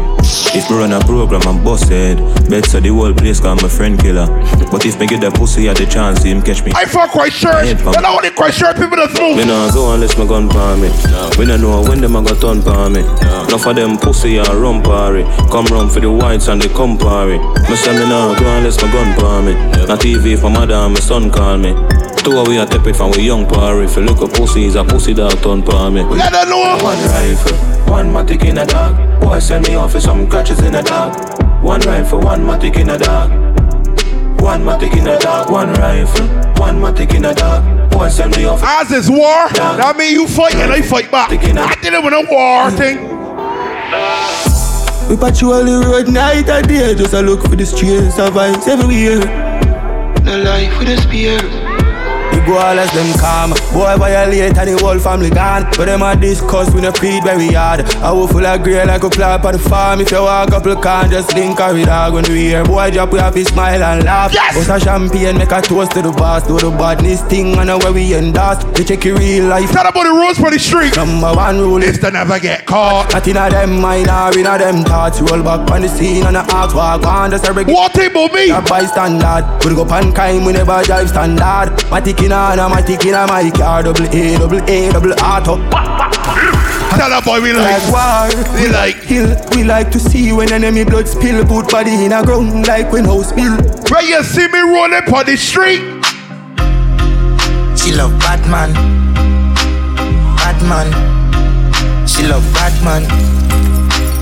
If me run a program, I'm busted. Bet so the whole place call my friend killer. But if me get the pussy, I the chance, him catch me. I fuck white shirt. But I only white shirt people that move. Me nah go unless my gun palm me. We don't know when them a go turn palm me. Enough of them pussy and rum party. Come round for the whites and the compare. Me say me nah go unless my gun palm me. Not TV for mother and my son call me. Two of we a tap it from we young party. If you look at pussy, is a pussy dog turn palm me. Let her know. One rifle, one matic in a dog. Boy send me off for some catches in a dog. One rifle, one matic in a dog. One matic in a dog. One rifle, one matic in a dog. Boy send me off. As is war, that mean you fight and I fight back. I did it with a war thing. We patrol the road night and day Just a look for the streets of vibes everywhere No life with a spear we go all as them calm. Boy violate and the whole family gone. But them a discuss we no feed very hard. I will full of grey like a flap on the farm. If you walk up, look can just link a with dog when we hear boy drop, we have to smile and laugh. Yes! Bust a champagne, make a toast to the boss. Do the badness thing and know where we endorse. We check your real life. Tell about the rules for the street. Number one rule is to never get caught. Not in a them mind or in a them thoughts. Roll back on the scene and the ask walk on. Just a regular. What table me? A bystander. We go pan kind, we never drive standard. Matic in a, matic in a my car, double A, double A, double auto. Tell a boy we like, like war, we like hill. We like to see when enemy blood spill, put body in a ground like when house bill. Where you see me rolling on the street? She love Batman, Batman. She love Batman,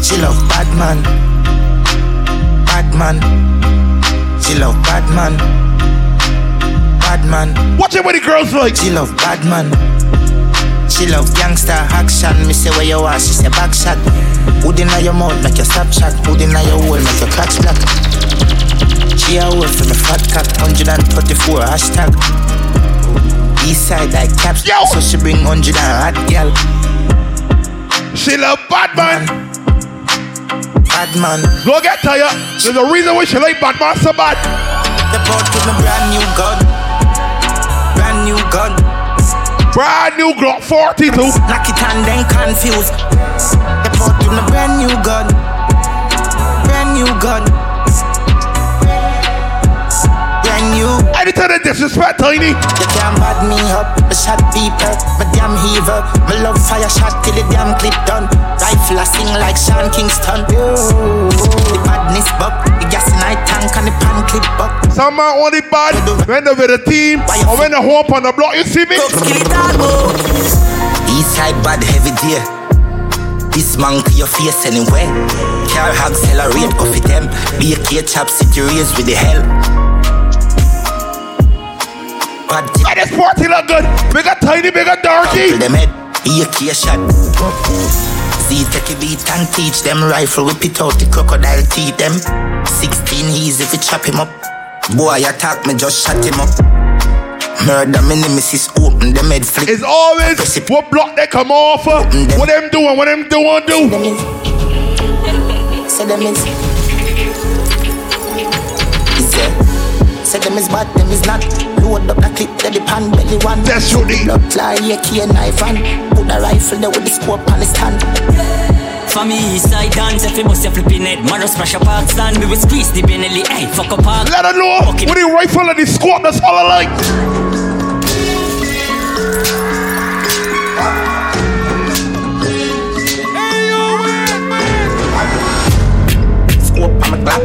she love Batman, Batman. She love Batman. Batman. Watch it when the girls like. She love bad man. She love gangster action. Me say where you are, she say back shot. Hood inna your mouth, make your stop shot. Hood inna your hole, make your crotch black. She a wolf from a fat cock. 134 hashtag. East side like caps. Yo. So she bring 100 and hot girl. She love Batman. Batman. Go get tired. There's a reason why she like Batman so bad. The bought with my brand new gun. Brand new gun. Brand new Glock 42. Knock it and then confused. The bought with my brand new gun. Brand new gun. Anytime they disrespect Tiny. You can't bad me up. I shot people. My damn heaver. My love fire shot till the damn clip done. Rifle I sing like Sean Kingston. The badness buck. The gas in I tank and the pan clip buck. Some man only bad when they're with a team or when they hop on the block. You see me? East side bad heavy deer. This man to your face anywhere. Car hog accelerate, go for them. Be a K chop city race with the hell. This party look good. Big a tiny, big a Darkie. them head. Be a K shot. See, take a beat and teach them rifle. Whip it out the crocodile teeth them. 16 easy if you chop him up. Boy, you attack me, just shut him up. Murder me nemesis, open them head flick. It's always what block they come off of. What them doing, what them doing, do. Say them is. Say them is bad, them is not. Load up the clip, that the pan belly one. That's what they. Blood fly, yeah, key and knife and put the rifle there with the scope on the stand. For me, east side dance, if you must have flipping head, Maro smash up park stand, we will squeeze the Benelli, hey, fuck up park. Let her know with the rifle and the scope, that's all I like. Scope on my clap.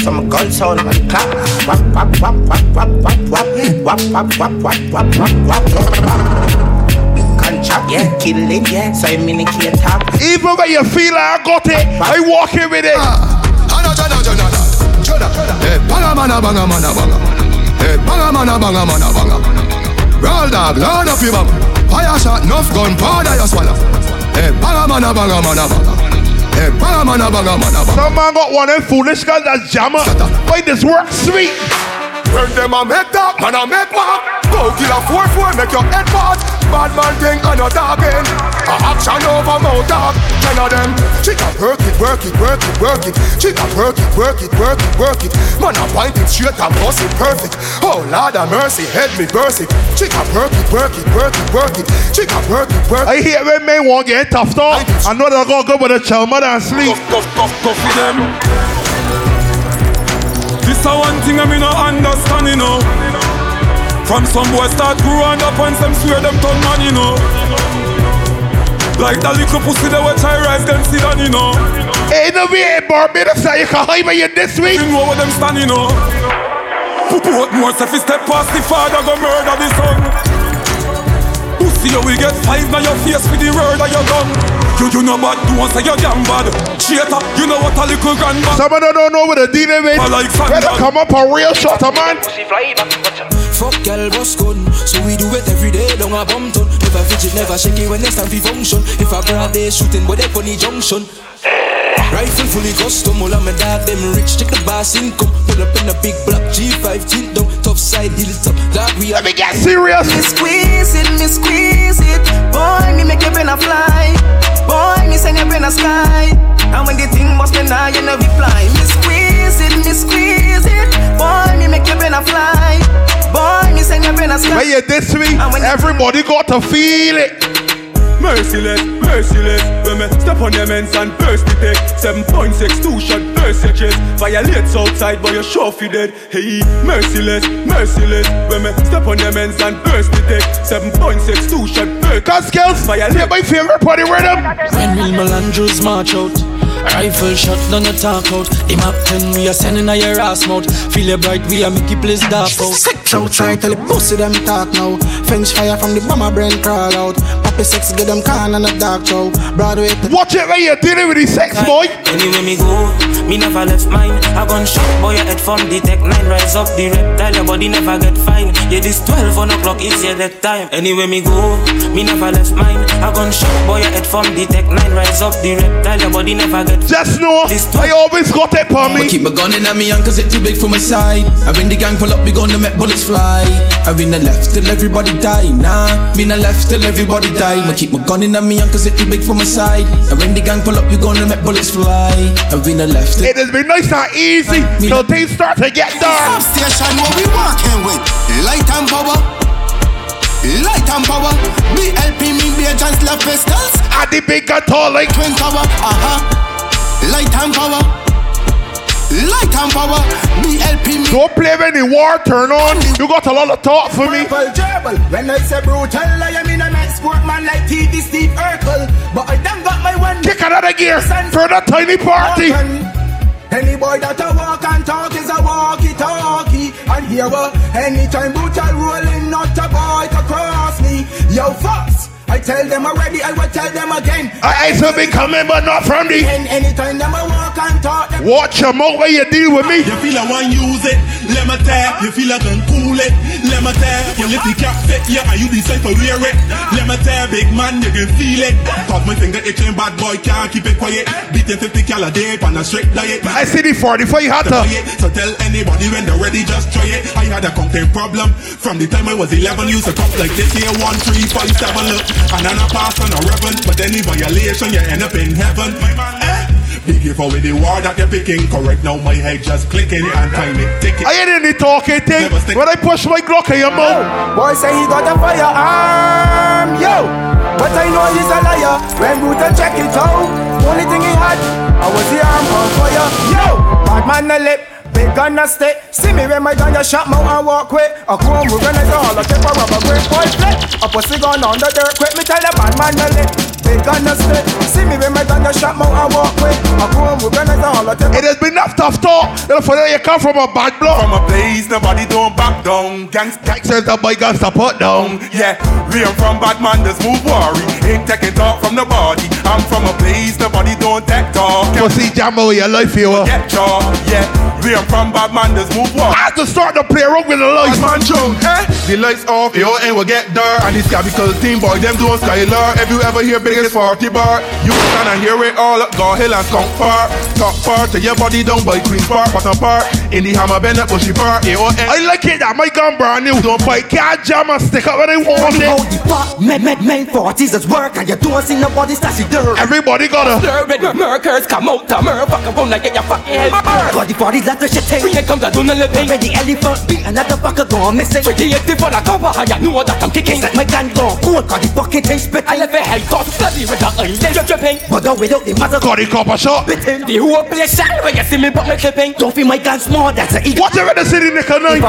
So my gun sound on the clap. Wap, wap, wap, wap, wap, wap, wap. Wap, wap, wap, wap, wap, wap, wap, it. Even when you feel I got it, I walk in with it. Banga banga banga. Banga banga banga. Roll dog, load up your banga. Fire shot, enough gun, powder you swallow. Hey, banga mana banga mana banga. Eh, hey, banga mana banga. Some man got one of foolish guys that's jammer. Why this work sweet? When them a make that, man a make mark. Go kill a four four, make your head part. Bad man thing, not talking. A action over mouth dog. Ten of them. She got work it, work it, work it, work it. She got work it, work it, work it, work it. Man, I point it straight and bust it perfect. Oh Lord of mercy, head me burst it. She got work it, work it, work it, work it. She got work it, work it. I hear when men want get tough talk. I know they're gonna go with a chill mother and sleep. Go, go, go for them. This a one thing I me no understand, you know. From some boys start growing up and some swear them turn man, you know. Like that little pussy that we try rise them sit down, you know. Ain't no way, Barbados, you can hide me this week. You know what them stand, you know. Put more you step past the father, go murder the son. Pussy, you will get five now your face with the word of your gun. You, you know bad, do want say you're damn bad. Cheater, you know what a little grandma. Some of them don't know what they're dealing with. like Better come up a real shot, man. Fuck girl, boss gun So we do it every day, long a bum ton Never fidget, never shake it when it's time for function If I broad day shooting, but they funny junction Rifle fully custom, all of my dad them rich Check the boss income, pull up in a big black G5 tint down, top side hilltop Dog we Let me get serious. Me squeeze it, me squeeze it. Boy, me make your brain a fly. Boy, me send your brain a sky. And when the thing must be now, you know reply Me squeeze it, me squeeze it. Boy, me make your brain a fly. Boy, me send your brain a sky. But yeah, this week, everybody got to feel it. Merciless, merciless. When me step on them ends and burst the tech 7.6, two shot burst your chest Violates outside but you're sure fi dead. Hey, merciless, merciless. When me step on them ends and burst the tech 7.6, two shot burst. Cause skills, yeah, my favorite party rhythm. When will Melandros march out? Rifle shot down your talk out The map 10 we are sending a your ass mouth Feel it bright we are make you place dark out Sex outside, tell the pussy them talk now. French fire from the bomber brain crawl out. Poppy sex, get them can and a dark show. Broadway. Watch it right here, dealing with the sex boy. Anyway me go, me never left mine. I gun shot boy your head from the tech nine. Rise up the reptile, your body never get fine. Yeah, this 12 on o'clock is your that time. Anyway me go, me never left mine. I gun shot boy your head from the tech nine. Rise up the reptile, your body never get Just know, I always got it for me. I keep my gun in at me young cause it too big for my side. I when the gang pull up, we gonna make bullets fly. I win the left till everybody die. Nah, been the left till everybody die. I keep my gun in at me young cause it too big for my side. I when the gang pull up, we gonna make bullets fly. I win the left It has been nice and easy till things start to get dark. Station where we walking with light and power. Light and power. BLP me be a chance left pistols. At the big and tall like twin tower. Uh huh. Light and power. Light and power. BLP me. Don't play when the war turn on. You got a lot of talk for me. Purple gerbil. When I say brutal, I am in a nice sportman like TV Steve Urkel. But I done got my one. Kick another gear Send for the tiny party. Any boy that a walk and talk is a walkie talkie. And here we anytime brutal rolling, not a boy to cross me. Yo, Fox. I tell them already, I will tell them again. I ain't so be coming, but not from the. And anytime them a walk and talk, them Watch your mouth when you deal with me. You feel I want use it, let me tell You feel I can cool it, let me tell You let the cap fit, yeah, and you decide to wear it Let me tell, big man, you can feel it Cause my finger itching, bad boy can't keep it quiet Beating 50 cal a day on a strict diet I see the 45 hotter. So tell anybody when they're ready, just try it I had a content problem From the time I was 11, used to come like this here 1, 3, 5, 7, look And I'm pass on a reverend But any violation, you end up in heaven My man, eh? Be careful with the word that you're picking. Correct now, my head just clicking and time it ticking. I ain't in the talking thing. When I push my Glock in your mouth. Boy say he got a firearm, yo. But I know he's a liar. When Brutal check it out, only thing he had, I was the arm on fire, yo. Bad man the lip. Big gun a stay. See me when my gun just shot mouth and walk away. A chrome we gonna do all a tip a rubber break boy flip. A pussy gun on the dirt quick. Me tell the bad man the lip. Big gun a stay. See me when my gun just shot mouth and walk away. A chrome we gonna do all a tip. It has been enough tough talk. For that you come from a bad block. From a place, nobody don't back down. Gangs, Says the boy got put down. Yeah, we are from bad man, there's move worry. Ain't taking talk from nobody. I'm from a place, nobody don't take talk. Pussy jam away your life, you. Get yeah. We are from bad man, just move on. I have to start to play around with the lights. Man show, eh? The lights off, your end will get dark. And this capital team boy, them doing skylar. If you ever hear biggest 40 bar, you can and hear it all. Up. Go hill and skunk far. Top part to your body down by Queen's Park. Bottom part in the hammer bend up bushy part. I like it that my gun brand new. Don't buy can't jam and stick up when they want it. How the fuck men, men, men 40s is work and you don't see nobody stashy dirt. Everybody gotta. Stir with the murkers, come out to murk. Fuck around and get your fucking head. Got the 40s that's the shit thing. Here comes the tunnel living. Where the elephant beat another fucker gone missing. With the 80 for the cover, you know that I'm kicking. Set my gun gone oh, cold, got the fucking thing spitting. I left a head got bloody with the eye, then drip dripping. But the without the mother Got the copper shot. spitting. The whole place shine when you see me put me clipping. Don't feel my gun small, that's a eagle. Watch it in the city, Nick and night.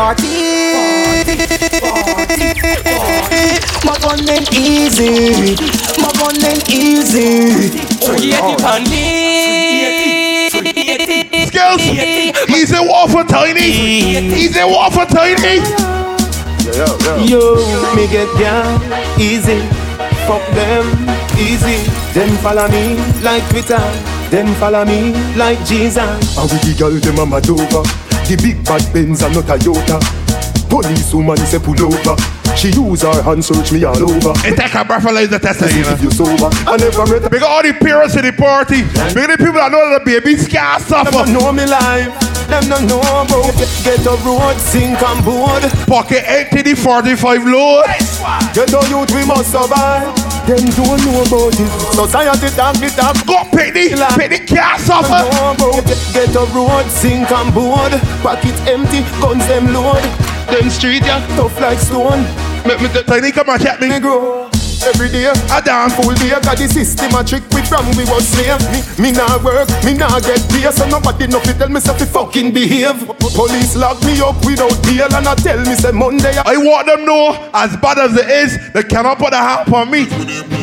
My gun ain't easy. My gun ain't easy. So he hit the pandy. Skills. He's a war for tiny. He's a war for tiny. Yo, me get down easy. Fuck them easy. Them follow me like Twitter. Them follow me like Jesus. And with the girl them a mad over The big bad Benz and not a Toyota Police woman say pull over She use her hand search me all over It take a breathalyzer test, you know. If you sober I never met a Big all the parents in the party. Big the people that know that the baby scar Them suffer. don't know me life. Them don't know about get a road, sink and board. Pocket empty the 45 load. Get a youth, we must survive. Them don't know about it. Society talk the talk. Go pick the car suffer. Know. Get a road, sink and board. Pocket empty, guns them load. Them street yeah, tough like stone. Make me get Tiny come and check me. me grow. Every day, I dance. full day, got the system a trick we from we was slave. Me, me nah work, me nah get pay, so nobody know fi tell me say fi fucking behave. Police lock me up without bail and I tell me say Monday. I want them know, as bad as it is, they cannot put a hand on me.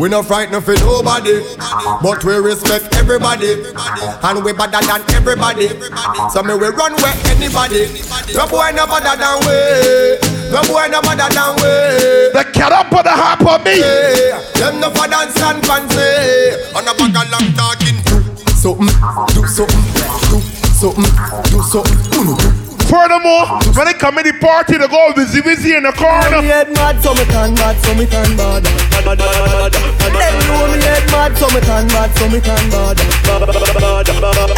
We no frightened for nobody, but we respect everybody, and we better than everybody. So me we run where anybody. No boy no better than we. No boy no better than we. They cannot put a hand on me. Them no for dance and fancy. On a bag of long talking. Do something, do something, do something, do something. Uno, do. Furthermore, when they come in the party, they go busy busy in the Me corner. head mad, so me turn mad, so me turn bad. Them know me head mad, so me turn mad, so me turn bad.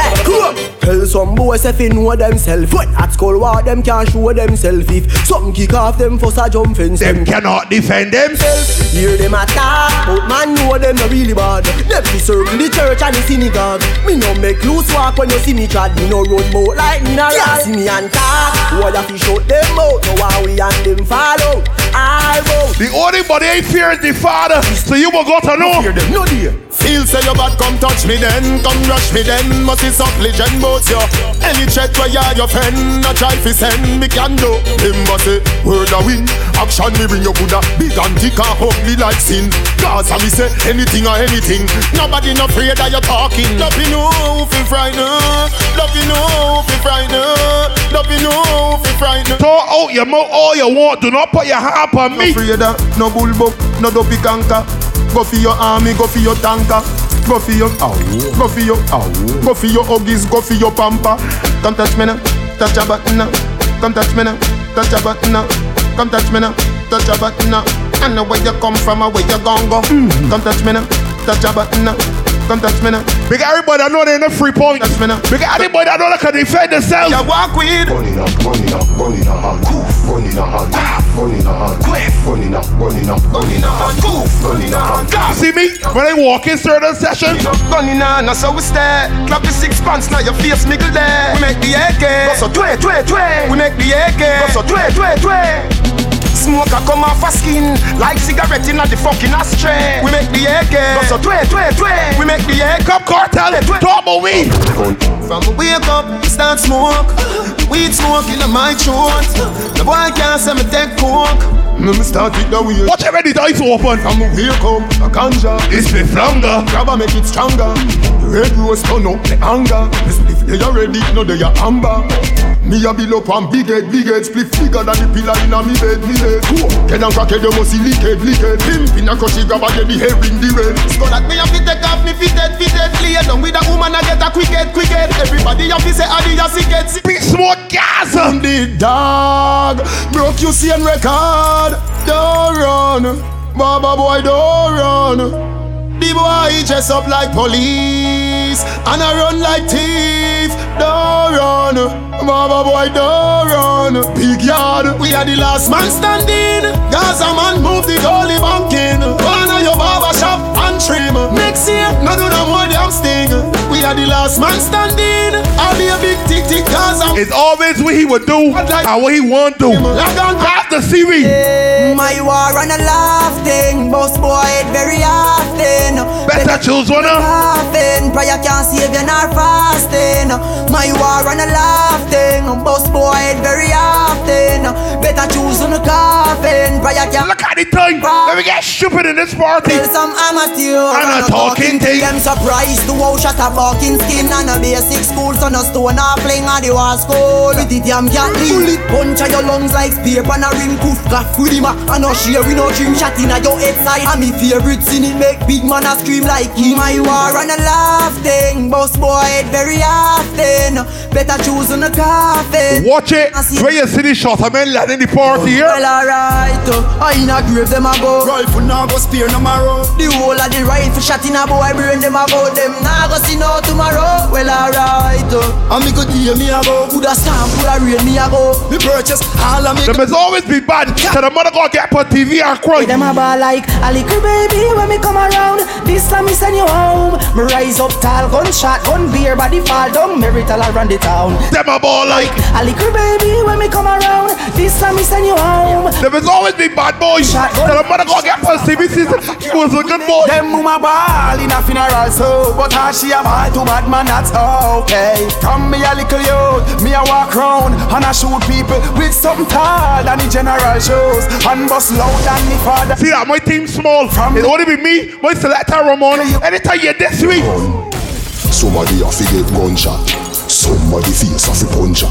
Hey, come on. Tell some boys if they know themselves. When at school, what them can't show themselves. If something kick off them for a jump fence, Them cannot defend themselves. Hear them attack, but man know them not really bad. Them circle the church and the synagogue. Me no make loose walk when you see me trad. Me no run boat like me nah ride. See me and talk, why you fi shut them out? No why we and them follow. I vote. The only body ain't fear is the father. So you will go to know. Hear them, no dear. Feel say you bad, come touch me then, come rush me then. Must is up legend boats yo. Any chat where you your friend, a try fi send me can do. Him must say word a win, action me bring you coulda big and thick and ugly like sin. Cause I me say anything or anything. Nobody not afraid that you're talking. Love you know fi frightened, love you know fi frightened, love you know fi frightened. Talk out your mouth all you want. Do not put your hand on me. No of no bullbuck, no dopey canker. Go for your army, go for your tanker. Go for your ow, go for your ow, go for your huggies, go for your pamper. Come touch me now, touch a button now. Come touch me now, touch a button now. Come touch me now, touch a button now. I know where you come from and where you gon' go. Mm-hmm. Come touch me now, touch a button now. Come touch me now, Big everybody that know they in the free point. touch me now. Big everybody that know they can defend themselves. You walk with. Gun in a, gun in a, gun in a hand Gun in a hand Gun in a hand Gun in a, gun in a, gun in a hand Gun in a hand See me when I walk in certain sessions. Gun in hand, that's how we stay. Clap the six pants, now your face miggle there. We make the AK. Go so twe, twe, twe. We make the AK. Go so twe, twe, twe. Smoke a come off a skin like cigarette in the fucking ashtray. We make the AK. Go so twe, twe, twe. We make the AK. Come cartel, talk about we. From we wake up, start smoke. Weed smoke in my throat. The boy can't say me take coke. Me me start it the way. Watch it ready, dice open. From we wake up, a ganja. It's the longer. Grab and make it stronger. Red rose turn up the anger. This if they are ready, no they are amber. Me a build up one big head, big head, split bigger than the pillar in a me bed, me bed. Get down crackhead, you must see licked, licked. Pimp in a crunchy grab and get the hair in the red. So that me have to take off me fitted, fitted. Lay down with a woman, I get a quick head, quick head. Everybody have to say adidas, he gets it. Big smoke gas. The dog broke you seeing record. Don't run, Baba boy, don't run. The boy dress up like police and I run like thief. Don't run, Baba boy, don't run. Big yard, we are the last man standing. Gaza man move the goalie banking. One of your barber shop and trim. Next year, no do no more damn sting. We are the last man standing. I'll be a big tick tick Gaza. It's always what he would do and what he won't do. Like on Half the series. My war and a laughing, boss boy it very often. Better choose one. Laughing, prayer can't save you nor fasting. My war and a laughing, boss boy it very often. Better choose on the coffin, can't. Look at the time. Let me get stupid in this party. Tell some amateur And a talking thing. Them surprised to how shot a barking skin and a basic school so no stone or fling at the war school. With it yam cat bullet punch at your lungs like spear and a rim coof gaff with him. I no share we no dream shot in a your head side. And me favorite scene it make big man a scream like him. My war and a laugh thing, boss boy it very often. Better choose on the coffin. Watch it. Where you see the shot, I mean, lad in the party here. Well alright, uh, I in a grave them a go. Rifle now go spear no marrow. The whole of the rifle shot in a boy brain them a go. Them nah go see no tomorrow. Well alright, uh, And me could hear me a go. Coulda stamp, coulda rain me a go. Me purchase all of me. Them has always be bad. So the mother gonna get on TV and cry. Them a ball like a little baby when me come around. This time me send you home. Me rise up tall, gunshot, gun beer, body fall down. Marital around the town. Them a ball like. A little baby when me come around. This time me send you home. Them has always been bad boys. So the mother gonna get on TV. He was a good boy. Them mama ball in a funeral so But how she a ball to bad man that's okay From me a little youth, me a walk round And I shoot people with something tall than the general shows And bust loud than the father See that my team small. It only be me, my selector Ramon. Anytime you're this week. Somebody a fi get gunshot Somebody face a fi puncher.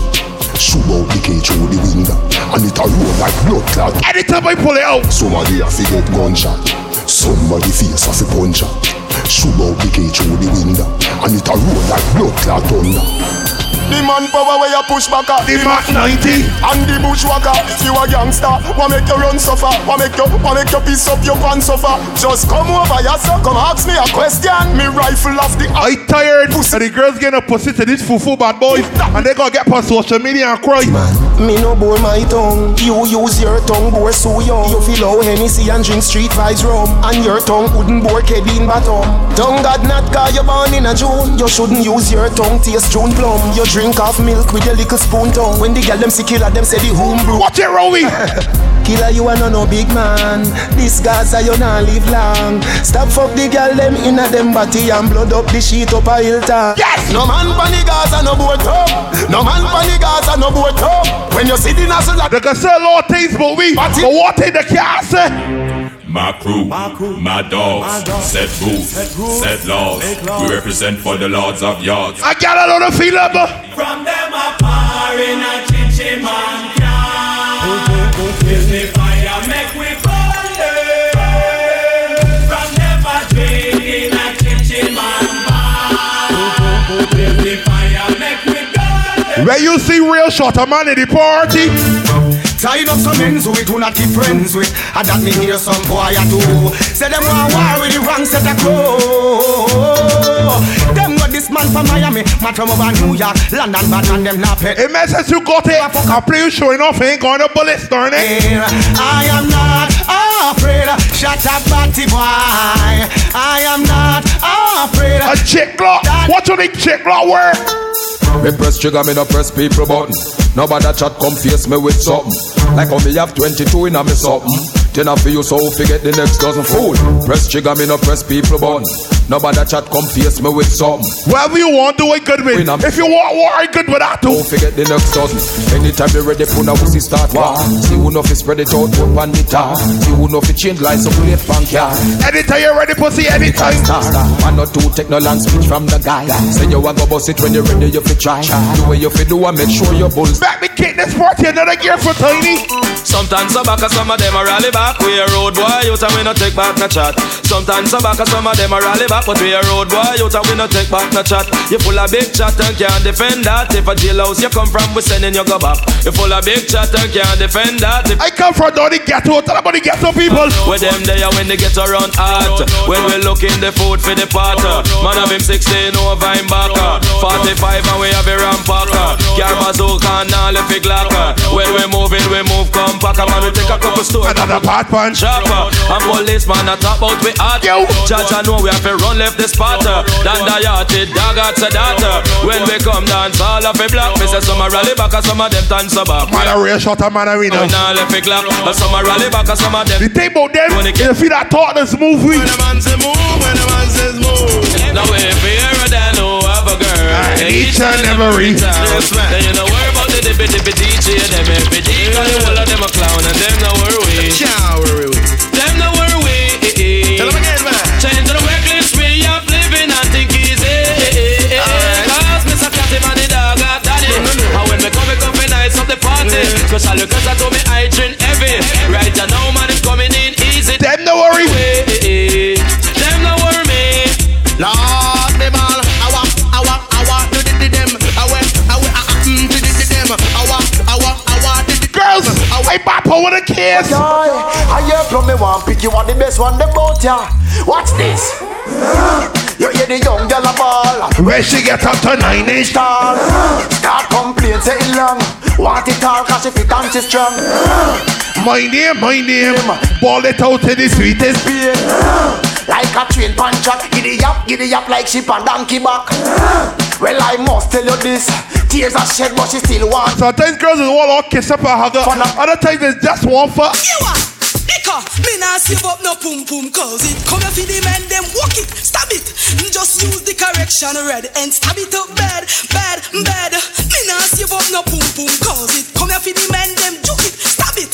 Shoot out the cage through the window And it a roll like blood clot. Anytime I pull it out. Somebody a fi get gunshot. Somebody face a fi puncher. Shoot out the cage through the window And it a roll like blood clot thunder The man power where you push back at The Mach 90 And the bushwhacker You a gangster Wa make you run suffer Wa make you Wa make you piece up your pants suffer Just come over here sir. Come ask me a question. Me rifle off the I tired. Pussy. and the girls getting a pussy to this fufu bad boys. And they gonna get on social media and cry. Me no bore my tongue. You use your tongue bore so young. You feel how Hennessy and drink street vibes rum. And your tongue wouldn't bore Kevin Baton Tongue God not cause you born in a June. You shouldn't use your tongue taste June plum. You drink half milk with your little spoon tongue. When the girl them see killer them say the home brew Watch it Rowie Killer you are no no big man. This Gaza you not live long. Stop fuck the girl them inna them body And blood up the sheet up a hilltop Yes! No man pan the Gaza no boat up. No man pan the Gaza no boat up. When you see the nozzle like They can say a lot of things but we But what thing they can't say My crew, my, dogs, set rules, set laws. We represent for the lords of yards. I got a lot of feeling but From them a par in a chichi man can When you see real shot a man in the party. Tied up some ends we do not keep friends with. And that me hear some boy a do. Say them want war with the wrong set of clothes. Them got this man from Miami Man from over New York London but and them not pet It messes you got it. I play you showing off ain't going to bullets darn it. I am not afraid Shut up batty boy. I am not afraid A chick clock Watch on the chick clock work Me press trigger, me no press people button. Nobody chat come face me with something. Like how me have 22 in a me something. Then I feel you so forget the next dozen fool. Press trigger, me no press people button. Nobody chat come face me with something. Whatever you want, do it good with. If you want war, I good with that too. Don't forget the next dozen. Anytime you ready, put a pussy start war. See who know fi spread it out, put on the tar. See who know fi change lines, so play bank yard. Anytime you ready, pussy, anytime. Start. Man not two take no long speech from the guy. Say you want go bust it when you ready, you fi try. The way you fi do, I make sure your bulls. Back me kick this party another gear for tiny. Sometimes I back, and some of them a rally back. We a road boy, you tell me no take back no chat. Sometimes I back, and some of them a rally back. back, but we a road boy out and we no take back no chat. You full of big chat and can't defend that. If a jailhouse you come from, we sending you go back. You full of big chat and can't defend that. If I come from down the ghetto, tell about the ghetto people. With them there when they get around hot. When we looking the food for the pot. Man of him 16 over him back. 45 and we have a rampacker. Car bazooka and all if it glocker. When we moving, we move compact. Man, we take a couple stores. Another part punch. Chopper. And policeman a talk about we hot. Judge I know we have to run left this spot. Dan the yachted dog at the data. When we come dance all of a block. Me say some a rally back and some of them dance a back. Man, a real shot a man a winner. When all left a clap. And some a rally back and some of them. The thing about them, you feel that talk this move we. When the man say move, when the man says move. Now we fear than who have a girl. Each and every Then you know worry about the dippy dippy DJ. Them every day. Cause the whole of them a clown and them no worry. Can't worry we. Them no worry. Tell them again, man. Change the reckless way of living and think easy. Cause Mr. Catty man the dog got daddy. Mm-hmm. And when me come, me come nights of the party. Mm-hmm. Especially cause I told me I drink heavy. Right now, man, I with a kiss. I hear from me one pick you are the best one them both ya. Watch this. You hear the young girl a ball. Where she get up to nine inch tall. Start complain say it long. Want it all cause she fit and she strong. My name, my name. Ball it out to the sweetest pain. Like a train punch up, giddy up, giddy up like sheep and donkey back. Well, I must tell you this. Tears are shed, but she still wants. Sometimes girls is all all kiss up and hug up. Other times it's just one for. Ika, me nah save up no pum pum cause it come for the men them walk it, stab it. Just use the correction red and stab it up bad, bad, bad. Me nah save up no pum pum cause it come for the men them juke it, stab it.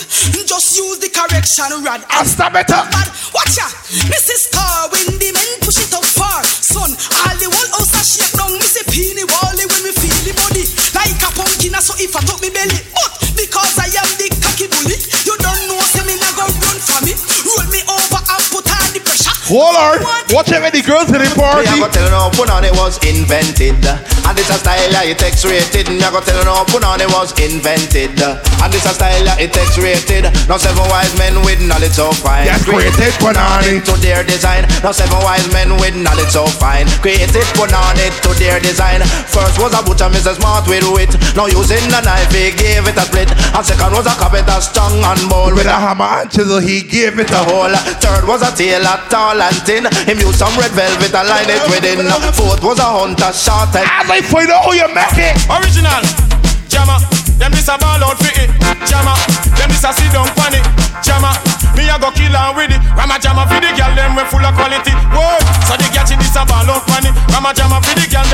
Just use the correction red and stab it up. Bad. Watch ya, Mrs. Car when the men push it up far. Son, all the whole house a shake down. Me say peeny wally when we feel the body like a pumpkin. So if I talk me belly, but because for me. Roll me over Hold on. Watch how many girls in the party. Me a go tell you no put on it was invented. And this a style that it X-rated. Me a go tell you no put on it was invented. And this a style that it X-rated. Now seven wise men with knowledge so fine. Yes, created, put on it. to their design. Now seven wise men with knowledge so fine. Created put on it to their design. First was a butcher Mr. Smart with wit. Now using the knife he gave it a split. And second was a carpenter strong and bold With a hammer and chisel, he gave it a hole Third was a tailor tall and thin Him used some red velvet and line it within Fourth was a hunter shot. and As I find out how you make it Original, Jammer, them this a ball out for it. Jammer, them this a sit down pan it. Jammer, me a go kill her with it. Rama Jammer for the girl them we full of quality. Whoa, so the girl she this a ball out pan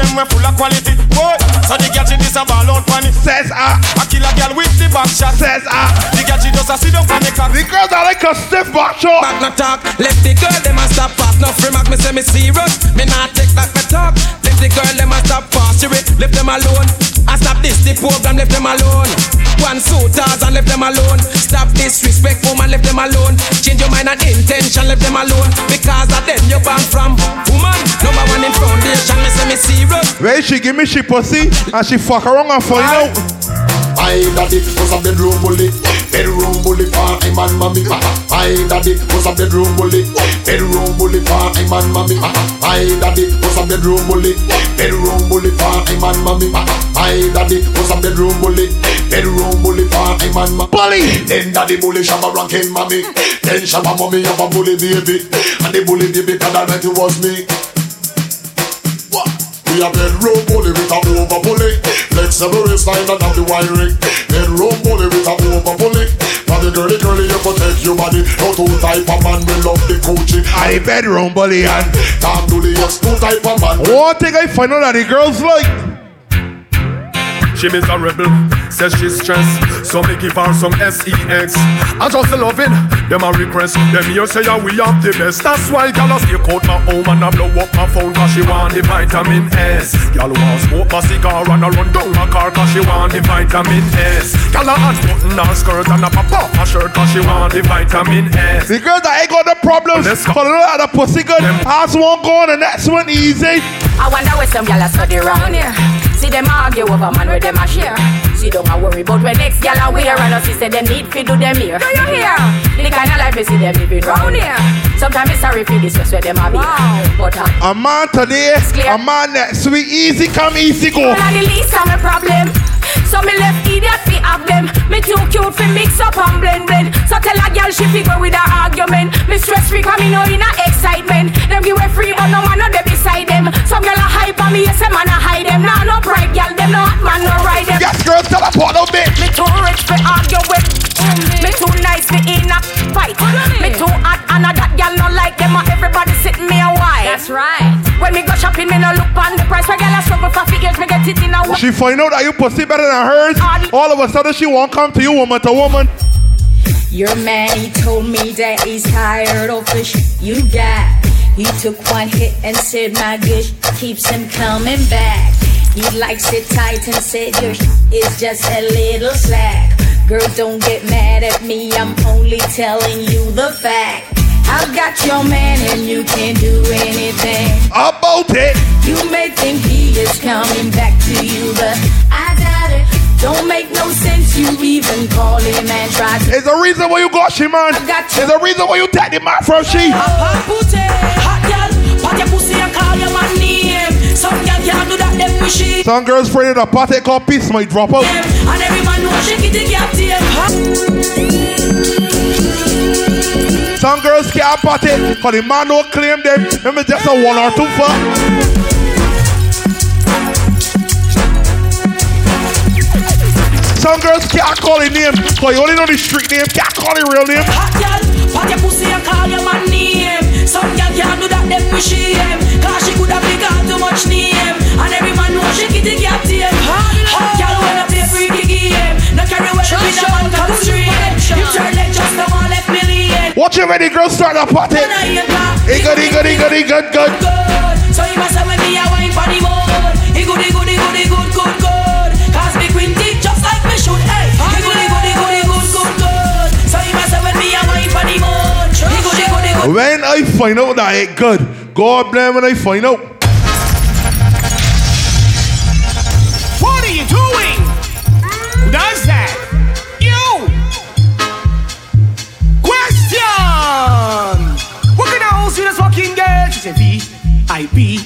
them we full of quality. Whoa, so the girl she this a ball out pan it. Says ah, I kill a girl with the back shot. Says ah, the girl she just a sit down pan the cock. The girls are like a stiff back shot. Back no talk, let the girl them a stop pass. No free mark, me say me serious. Me not take back my talk. Let the girl them a stop pass. You it, them alone. I stop this the program, left them alone. One suitors and left them alone. Stop disrespect, woman, left them alone. Change your mind and intention, left them alone. Because of them you born from. Woman, number one in foundation, me say me serious. Where she give me she pussy and she fuck around and find out. My daddy was a bedroom bully, bedroom bully I'm and mommy. My daddy was a bedroom bully, bedroom bully I'm and mommy. My daddy was a bedroom bully, bedroom bully I'm and mommy. My daddy was a bedroom bully, bedroom bully I'm and mommy. Bully. Then daddy bully shabba ranking mommy. Then shabba mommy have a bully baby, and the bully baby God Almighty was me. We a bedroom bully with a over bully Flexible waistline and have the wiring. Bedroom bully with a over bully For the girly girly you protect your body. No two type of man we love the coochie. I bedroom bully and Tom do the two type of man. One thing I find out that the girls like she miserable. Says she's stressed, so me give her some sex. I just love it. Them a request, them here say yeah, we have the best. That's why gal a stay out my home and I blow up my phone cause she want the vitamin S. Gal want to smoke my cigar and I run down my car cause she want the vitamin S. Gal a unbutton her skirt and I pop off my shirt cause she want the vitamin S. The girls that ain't got the problems, for the lot of pussy good. Pass one go on the next one easy. I wonder where some gyal a study round here. See them argue over man where them a share. See don't a worry about when next gyal a wear and us say them need fi do them here. Do you hear? The kind of life we see them living round here. Sometimes it's sorry for this where them a be. But uh, A man today, a man next week. Easy come, easy go. Well, the least of my problem. So me left idiot fi have them. Me too cute fi mix up and blend blend. So tell a girl she fi go with her argument. Me stress free cause me know in a excitement. Them give away free but no man no there beside them. Some girl a hype on me yes a man a hide them. Nah no pride girl them no hot man no ride them. Yes girls tell a part of it. Me too rich fi argue with. Me too nice me in a fight. Me too hot and a that girl no like them. and Everybody sitting me a while. That's right. When me go shopping me no look on the price. Where girl a struggle for figures me get it in a She find out that you pussy better than hers. All of a sudden she won't come to you woman to woman. Your man, he told me that he's tired of the shit you got. He took one hit and said my good sh- keeps him coming back. He likes it tight and said your sh- is just a little slack. Girl, don't get mad at me, I'm only telling you the fact. I've got your man and you can't do anything. About it. You may think he is coming back to you, but I doubt it. Don't make no sense you even call him and try to. There's a reason why you got she man. There's a reason why you take the man from she. Hot pussy, hot girl, pat your pussy and call your man name. Some girl can't do that, them wish it. Some girls afraid of the party called peace might drop out. And every man know shake it, can't Some girls can't party cause the man don't claim them. Is just a one or two fuck. Some girls can't call it name cause you only know the street name, can't call it real name. Hot girl, pat your pussy and call your man name. Some girl can't do that, them wish him. Cause she could have been too much name. And every man know shake it, can't tame. Hot girl wanna play freaky game. No carry well with a man come straight. You turn like just the one left million. Watch your ready girls start a party. He good, he good, he good, he good, good. So you must have me a wine for the moon. He good, he good, he good, he good, good, good. Cause me queen dick just like me should. Hey, he good, he good, he good, he good, good, good. So you must have me a wine for the moon. He good, he good, he good. When I find out that it good, God blame when I find out. Said V, I B.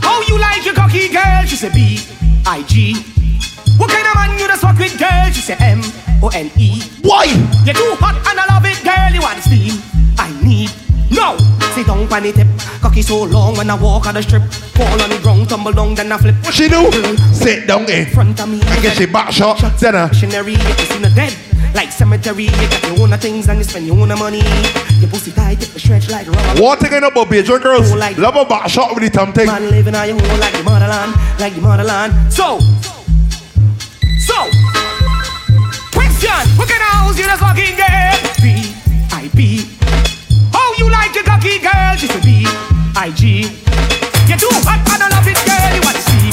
How you like your cocky girl? She said B, I G. What kind of man you this fuck with girl? She said M, O N E. Why? You're too hot and I love it, girl. You want steam? I need. No! Sit down on the tip. Cocky so long when I walk on the strip. Fall on the ground, tumble down, then I flip. What she do? Sit down in front of me. and get your back shot. Then uh, Missionary, you can see the dead. Like cemetery, you got your own things and you spend your own money. Your pussy tight, it stretch like rubber. I know about Beijing girls, love a back shot with the thumb thing. Man living on your home like the motherland, like the motherland. So, so, question: What kind of house you just fucking get? B I B. How you like your cocky girl? She said B I G. You're too hot I love it, girl. You want to see?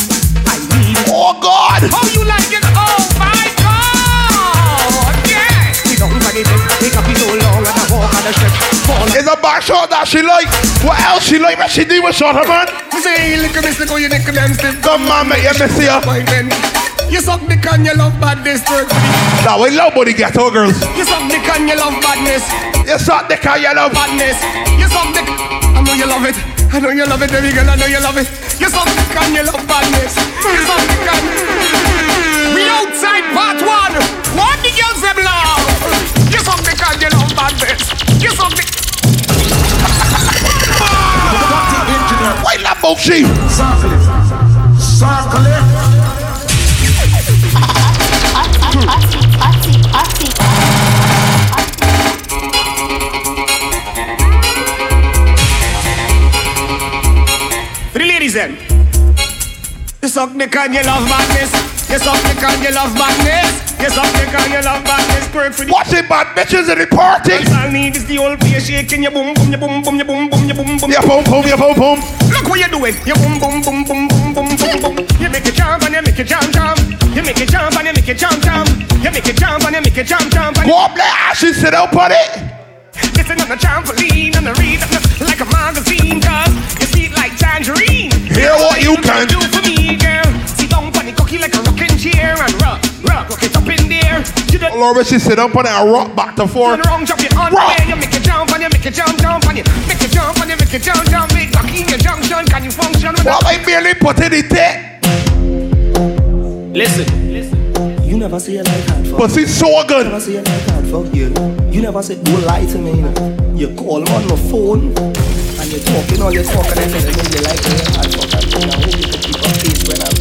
I need. Oh God! How you like it? Oh my God! Yeah. Sit down for the test. Take up so long and I walk on the stretch. It's a back shot that she like. What else she like? What she do with shot her man? Say, look at me, look how you neck them stiff. Come on, mate, you miss ya. You suck dick and you love badness, work for me. Now we love body ghetto girls. You suck dick and you love badness. You suck dick and you love badness. You suck dick. I know you love it. I know you love it, baby girl. I know you love it. You suck dick and you love badness. You suck dick and. We outside part one. What the girls them love? You suck dick and you love badness. You suck dick. Why not Mochi? Circle it. Circle it. For the ladies then. You suck dick and you love badness. Yes, up because you love badness. Yes, up because you love badness. Twerk for the. What's it, bad bitches in the party? All I need is the old place shaking your boom, boom, your boom, boom, your boom, boom, your boom, boom. Yeah, boom, boom, yeah, boom, boom. Look what you're doing. You boom, boom, boom, boom, boom, boom, boom, boom. You make it jump and you make it jump, jump. You make it jump and you make it jump, jump. You make it jump and you make it jump, jump. Go up there, Ashley, sit up on it. Listen on the trampoline and the read like a magazine, cause you see it like tangerine. Hear what you can do for me, girl. Sit down on the cocky like a rocking chair and rock, rock, rock it up in there. You don't Laura, she sit up on it and rock back to forth. turn around, drop it on Rock. You make it jump and you make it jump, jump and you make it jump and you make it jump, jump. Big cocky in your junction, can you function with Well, I merely put in the tip. Listen. You never say a like hard fuck. Pussy so good. You never say a like hard fuck, you. You never say don't lie to me, you. You call me on my phone and you're talking all your talk and then you know you like me hard fuck and you know you can keep up pace when I'm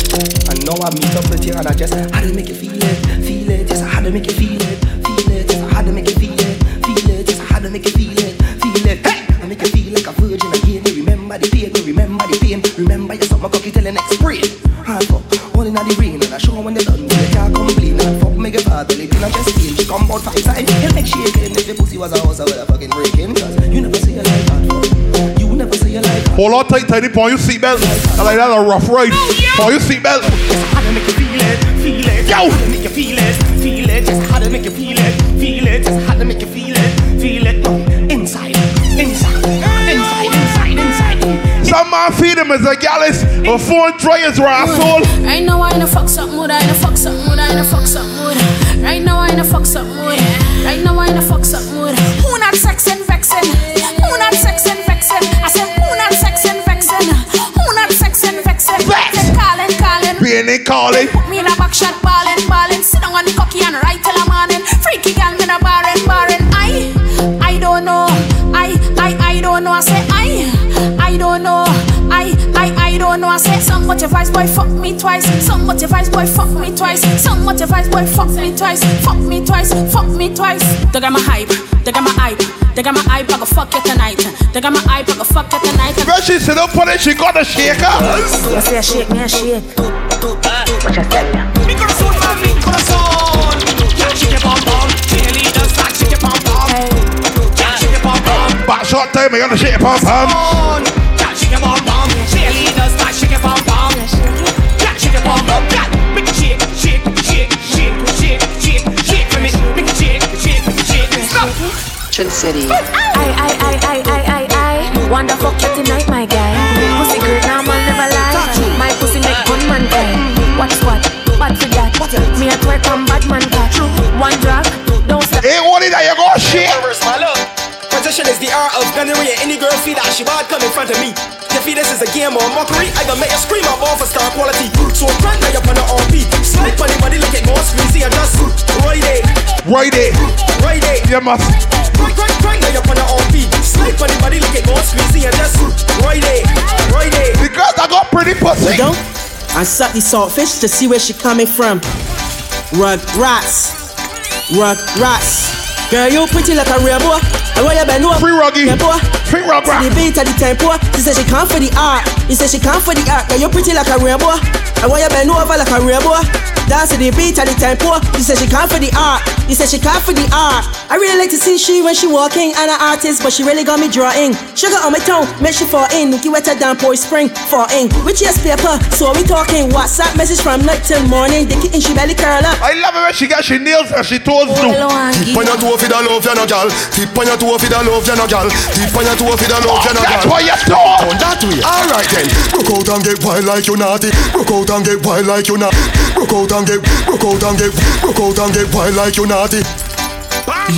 and now I meet up with you and I just had to make you feel it, feel it, just I had to make you feel it, feel it, just I had to make you feel it, feel it, just I had to make you feel it, feel it. Hey, I make you feel like a virgin again. You remember the pain, you remember the pain, remember you suck my cocky till the next spray. Hard fuck, all in the rain and I show when they done, fuck make a father, they been on. She come about five times, you make shaking. If your pussy was a house, I would have fucking breaking. Cause you never say a like hard fuck. You never say a like Hold on tight, tighty, pull your seatbelt. I like that a rough ride. Oh, pull your seatbelt. How to make you feel it, feel it. Yo. How to make you feel it, feel it. Just how to make you feel it, feel it. Just how to make you feel it, feel it. No, inside, inside, inside, inside, inside. Some man feed him as a gallus, a phone dryers or a soul. Right now I in a fuck something mood, I in a fuck something mood, I in a fuck something mood. Boy fuck me twice. Some what your vice boy fuck me twice. Fuck me twice. Fuck me twice. They got my hype. They got my hype. They got my hype. I go fuck you tonight. They got my hype. I go fuck you tonight. When she sit up on it, she got a shaker. You say shake me a shake. What you tell ya? Mi corazón, mami, corazón. Ya, shake your bum bum. Cheerleaders, like shake your bum bum. Ya, shake your bum bum. Back shot time, I gotta shake it, pom pom. Ya, shake your bum bum. Cheerleaders, like shake your bum bum. Ya, shake your bum bum. Chill City. I, I, I, I, I, I, I Wonder girl feel that she bad come in front of me. You feel this is a game or mockery? I gonna make you scream out all for star quality. So grind now up on the RP. Slide on the body like it more squeezy and just ride it. Ride it. Ride it. Yeah, must. Grind, grind, grind now up on the RP. Slide on the body like it more squeezy and just ride it. Ride it. The girls that got pretty pussy. Don't. I suck the saltfish to see where she coming from. Rug rats. Rug rats. Girl, you pretty like a real boy. And why you been over? Free ruggy. Free rug To the beat of the tempo. She said she come for the art. He said she come for the art. Girl, you pretty like a real boy. And why you been over like a real boy? Dance to the beat of the tempo. She said she come for the art. He said she come for the art. I really like to see she when she walking and an artist, but she really got me drawing. Sugar on my tongue, make she fall in. Nookie wetter than boy spring, fall in. Which yes paper, so we talking. WhatsApp message from night till morning. The kitten she belly curl up. I love it when she got she nails and she toes do. Tip on your toe for the love, you no gal. Tip on your toe for the love, you no gal. Tip on your toe for the love, you no gal. That's why you toe. On that way. Alright then. Broke out and get wild like you naughty. Broke out and get wild like you naughty. Broke out and get, broke out and get, broke out and get wild like you naughty.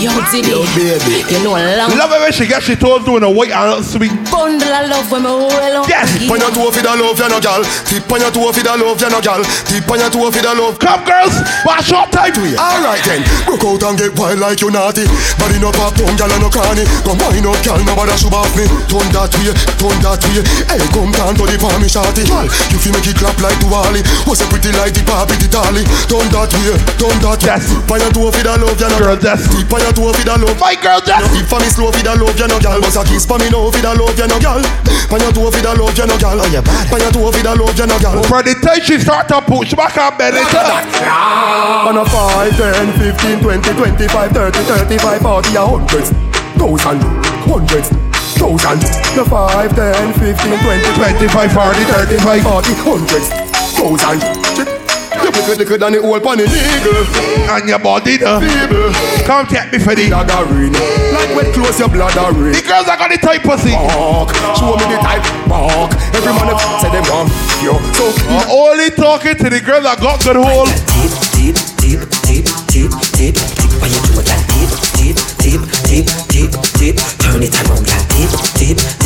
Yo, Diddy. Yo, baby. You know a long Love it when she got she toes doing a white and sweet. bundle of love when me roll on. Yes. Tip on your toe for the love, you no gal. Tip on your toe for the love, you no gal. Tip on your toe for the love. Come girls, bash up tight. We Alright then, broke out and get wild like you naughty. Body no pop down, gal and no cranny. Come wine up, gal, nobody should off me. Turn that way, turn that way. Hey, come down to the palm, me shorty. Gal, you feel make it clap like Duali. Was a pretty like the Barbie, the dolly. Turn that way, turn that way. Yes. Tip on your toe for the love, you no Girl, yes. Tip on you two fi da love. My girl, just. No, if for me slow fi da love, you no girl. Bust a kiss for me no fi da love, you no girl. Pan your two fi da love, you no girl. Oh, you bad. Pan your two fi da love, you no girl. From the time she start to push back and bend it up. On a five, ten, fifteen, twenty, twenty-five, thirty, thirty-five, forty, a hundred, thousand, hundred thousand, the five, ten, fifteen, twenty, twenty-five, forty, thirty-five, forty, hundreds, thousand. You liquid, liquid and the whole pan the. And your body the feeble. Come take me for the Daggerine. Like when close your blood ring. The girls are got the type pussy. Bark. Show me the type. Bark. Every man say them want yo. So I'm only talking to the girls that got good hold. Deep, deep, deep, deep, deep, deep, deep. When you do it like deep, deep, deep, deep, deep, deep. Turn it around, like deep, deep, deep, deep,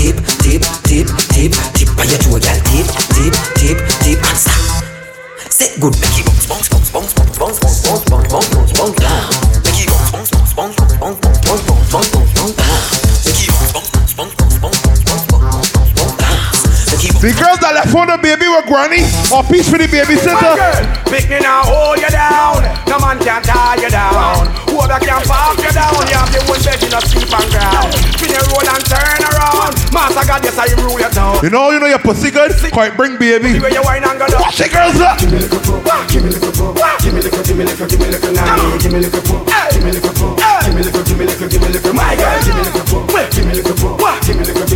The girls that left for the baby with granny or peace for the babysitter. Pick me now, hold you down. No man can tie you down. Whoever can park you down, you have the one bed in a sleep and ground. Spin your roll and turn around. Master God, yes, I rule you down. You know, you know your pussy good. Quite bring baby. Where you wine and go down. Watch the girls up. Give me little poo, give me little poo, give me little, give me little, give me little nanny, give me little poo, give me little poo, give me little, give me little, give me little, my girl, give me little poo, give me little poo,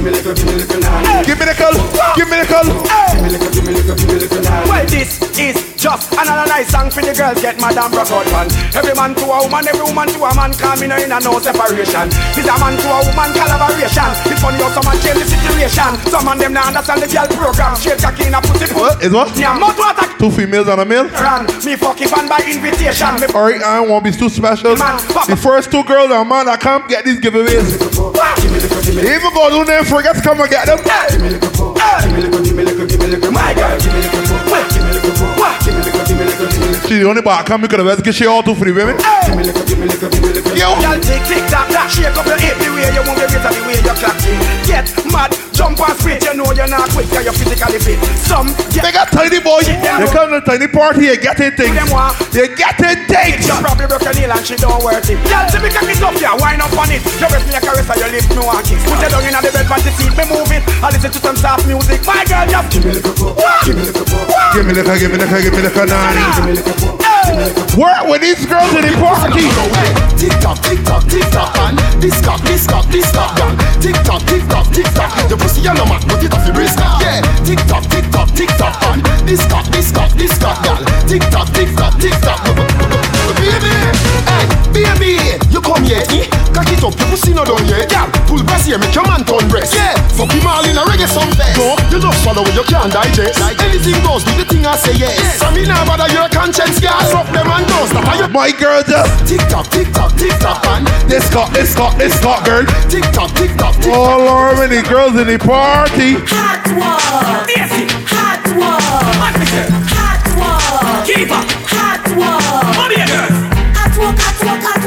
give me little, give me little, give me little nanny. Give me the call. Give me the call. Give me little, give me little, give me little nanny. Well, this is just another nice song for the girls get mad and broke out man. Every man to a woman, every woman to a man, call me no in a no separation. This a man to a woman collaboration. It's funny how someone change the situation. Some man them not understand the girl program. Straight cocky in a pussy. What? Is what? Yeah, mouth water. Two females and a male. Run. Me fucking fan by invitation. Me Alright, I won't be too special. The first two girls and man, I can't get these giveaways. Even go do them forget to come and get them. Give me little poo, give me little, give me little, give me little, my girl, give me little poo, give me little poo, give me little, give me little, give me little. She the only back come, could have get she all two for the women. Give me little, give me little, give me little. Yo. Girl, tick, tick, tock, tock, shake up your hip the way you move your waist and the way you you're not quick, you're physically fit. Some They got tiny boy. They come to tiny party, you getting things. You getting things. She probably broke a nail and she don't worth it. Girl, see me cock it up, yeah, wind up on it. You rest me a caress and your lips me want kiss. Put your down in the bed, but the seat me move it. I listen to some soft music. My girl, just give me little poo, give me little poo, Give me the car, give me the car, give me the nanny. give me little poo. Work with these girls in the party. Tick tock, tick tock, tick tock, and this cock, this cock, this cock, gal. Tick tock, tick tock, tick tock. Your pussy no mat, but it off your wrist. Yeah. Tick tock, tick tock, tick tock, and this cock, this cock, this cock, gal. Tick tock, tick tock, tick tock. Baby, hey, baby, you come eh? Cock it up, your pussy no done yet, gal. Pull brass here, make your man turn breast. Yeah. Fuck him all in a reggae song fest. No, you just swallow when you can't digest. Anything goes, do the thing I say yes. So me now bother your conscience, gal. Fuck them and don't stop. You My girl just tick tock, tick tock, tick tock, and this cock, this cock, this cock, girl. tick tock, tick tock, tick tock. All over many girls in the party. Hot one. Nancy. Hot one. What me? Hot one. Keep up. Hot one. Mommy and girls. Hot one, hot one, hot one.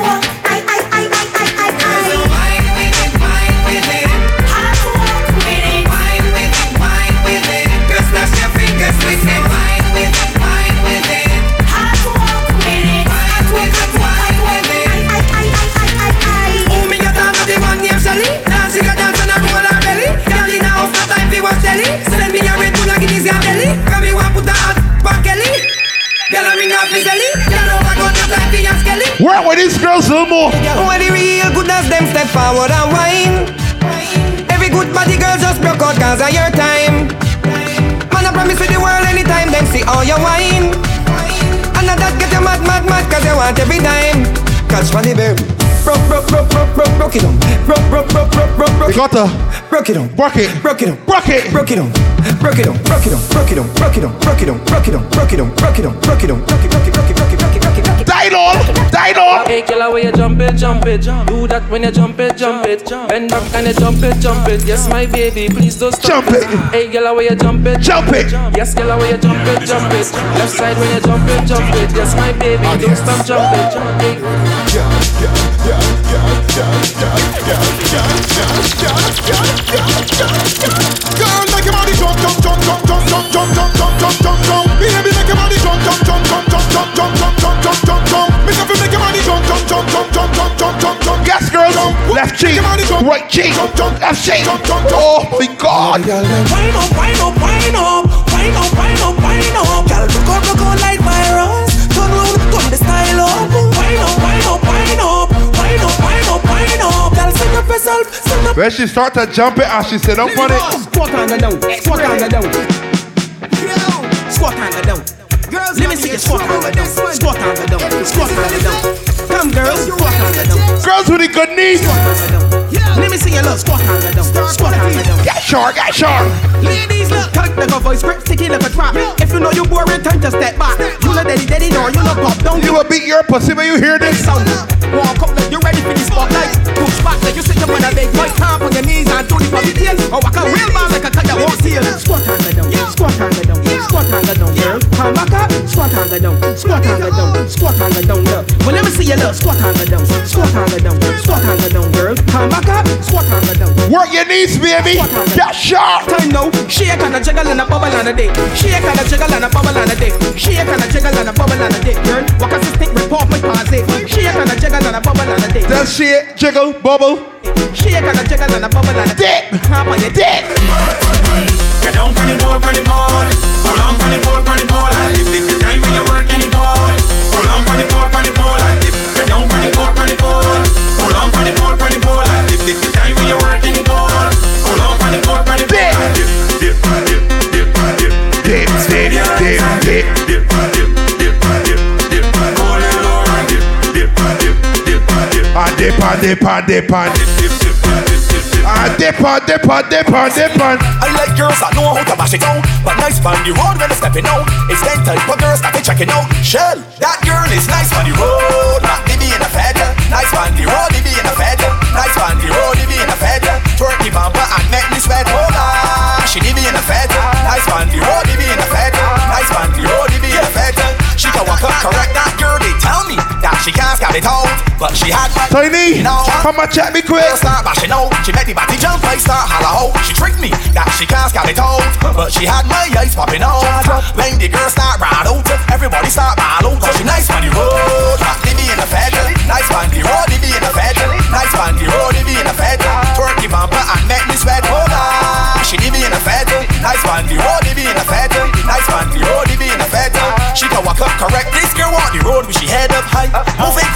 Work with these girls a little more. When the real good as them step forward and wine. Every good body girl just broke out cause of your time. Man, I promise with the world anytime them see all your wine. And now that get you mad, mad, mad cause you want every time. Catch the bear. Broke, broke, broke, broke, broke, broke it on. Broke, broke, broke, broke, broke, broke. Got to Broke it on. work it. Broke it on. Rock it. Broke it on. Broke it on. Broke it on. Broke it on. Broke it on. Broke it on. Broke it on. Broke it on. Broke it on. Broke it on. Broke it, broke broke it, broke it. Die on. Die on. Hey, killer, when you jump it, jump it. Do that when you jump it, jump it. Bend back and you jump it, jump it. Yes, my baby, please don't stop Jump it. Hey, killer, when you jump it, Jump it. Yes, killer, when you jump it, jump it. Left side when you jump it, jump it. Yes, my baby, don't stop jumping. Hey. Girl, make your body jump, jump, jump, jump, jump, jump, jump, jump, jump, jump, jump, jump. Baby, make your body jump, jump, jump, jump, jump, jump, jump, jump, jump, jump, jump, jump. Make up make your body jump, jump, jump, jump, jump, jump, jump, jump, jump. right cheek, left cheek. Oh my God. Wine up, wine up, wine up, wine up, wine up, wine up. Girl, look out, look out like virus. Turn round, turn the style up. Wine up, wine up, wine up, wine up, wine up, wine up. Girl, send up yourself, send up. When she start to jump it and she sit up on it. Squat and go down, squat and go down. Squat and go down. Girls, let me see you squat and go down, squat and go down, squat and go down girls. Girls with the good knees. Let me see your love squat and go down, squat and go down. Get short, get short. Ladies, look, like a voice, grip, sticky like a trap. If you know you boring, time to step back. You know daddy, daddy, no, you know pop down. You will beat your pussy when you hear this. Sound. Walk up like you ready for the spotlight. Push back like you sit up on a big mic. Tap on your knees and do the puppy tail. Or walk a real man like a cat that won't steal. Squat and go down, squat and go down, squat and go down, girl. Come back up, squat and go down, squat and go down, squat and go down, girl. Well, let me see your love, squat and go down, squat and go down, squat and go down, girl. Come back up, squat and go down. Work your knees, baby. Get short. Time now, shake and a jiggle and a bubble and a dick. Shake and a jiggle and a bubble and a dick. Shake and a jiggle and a bubble and a dick, girl. Walk a stick, report my pass it. Shake and a jiggle and a bubble and a dick. Just shake, jiggle, bubble. Shake and a jiggle and a bubble and a dick. Hop on your dick. Get down for the board, for the board. Hold on for the board, for the board. Dip. I dip, I dip, I dip, I dip. I dip, I dip, I dip, I I like girls that know how to mash it out. But nice on the road when they're stepping out. It's that type of girls that they checking out. Shell, that girl is nice on the road. Not they be in a feather. Nice on the road, they be in a feather. Nice on the road, they be in a feather. Twerk the bumper and make me sweat. Hold on, she they be in a feather. Nice on the road, they be in a feather. Nice on the road, they be in a feather. She can walk up correct. That girl They tell me she can't scout it out But she had my Tiny, come and check me quick. Girl start bashing out She make the body jump I start holla out She tricked me that she can't scout it out But she had my eyes popping out. When the girl start ride out Everybody start ball out. Cause she nice on the road be in a feather Nice on the road be in a feather Nice on the road be in a feather Twerk the bumper and make me sweat. Hold on. She be in a feather Nice on the road be in a feather Nice on the road be in a feather She can walk up correct. This girl walk the road with she head. up high Moving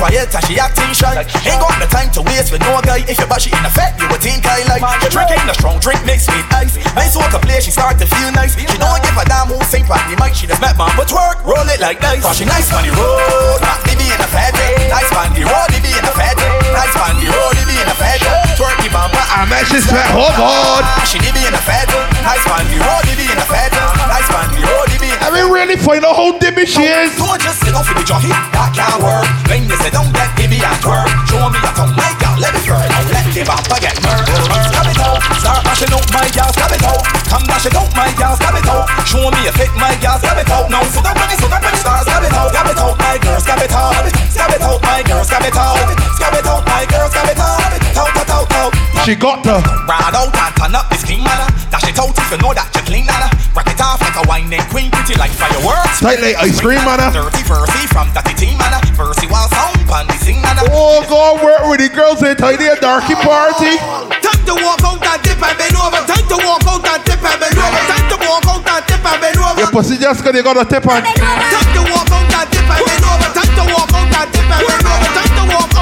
quiet and she acting shy Ain't got the time to waste with no guy. If your body in effect you would think I like. You're drinking a strong drink mixed with ice. Nice walk a play she start to feel nice. She don't give a damn who sing on the mic She just met man but twerk roll it like dice. Cause she nice on the road Not they be in a fed. Nice on the road they be in a fed. Nice on the road they be in a fed. Twerk the bumper I met she sweat, hold on. She they be in a fed. Nice on the road they be in a fed. Nice on the road they be in a I mean, really find out how dimmy she is. Don't just sit off in the jockey, that can't work. When you say don't get baby and twerk, show me a tongue, my girl, let it burn. Don't let the bumper get murdered. Stab it out, start mashing out, my girl, stab it out. Come dash it out, my girl, stab it out. Show me a fit, my girl, stab it out. Now sit up when it's sit up when it starts, stab it out, stab it out, my girl, stab it out. Stab it out, my girl, stab it out. Stab it out, my girl, stab it out. Out, out, out, out. She got to. Ride out and turn up this clean manner. Dash it out if you know that you clean nana. Rock it off like a whining queen, pretty like fireworks. Tight like ice cream, manna. Dirty versy from that team manna. Versy while sound pan the sing manna. Oh, go work with the girls in tiny and Darkie party. Time to walk out and dip and bend over. Time to walk out and dip and bend over. Time to walk out and dip and bend over. Your pussy just gonna go to tip on. Time to walk out and dip and bend over. Time to walk out and dip and bend over. Time to walk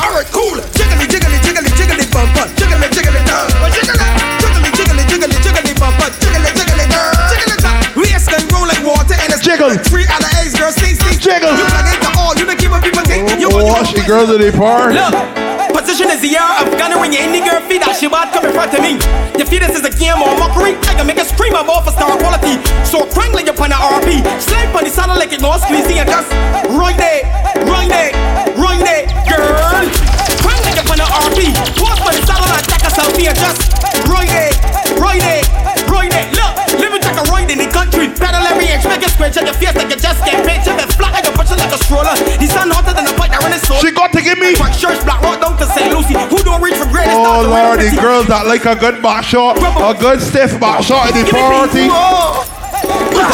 Alright, cool. Jiggly, jiggly, jiggly, jiggly, bum, bum. Jiggly, jiggly, down. Jiggly, jiggly, jiggly, jiggly, jiggly, bum, bum. Jiggly, jiggly, down. Jiggly, down. Waist can roll like water and it's Jiggle. Three out of eight, girl, sing, sing. Jiggle. You plug into all, you don't give what people think. You Oh, she girls in the party. Look, position is the air of gunner when you're in the girl feet that she bad come in front of me. You feel this is a game or mockery? I can make a scream about for star quality. So crank like you on the RP. Slide on the saddle like it no squeezing and just right there, right there, yourself here, just ride it, ride it, ride it. Look, living like a ride in the country. Pedal every inch, make it square, check your face like you just get paid. Check it flat like a punch like a stroller. The sun hotter than a pipe that run his soul. She got to give me. Black shirts, black rock down to St. Lucie. Who don't reach for greatness? Oh not the lordy, girls that like a good back shot, a good stiff back shot in the party.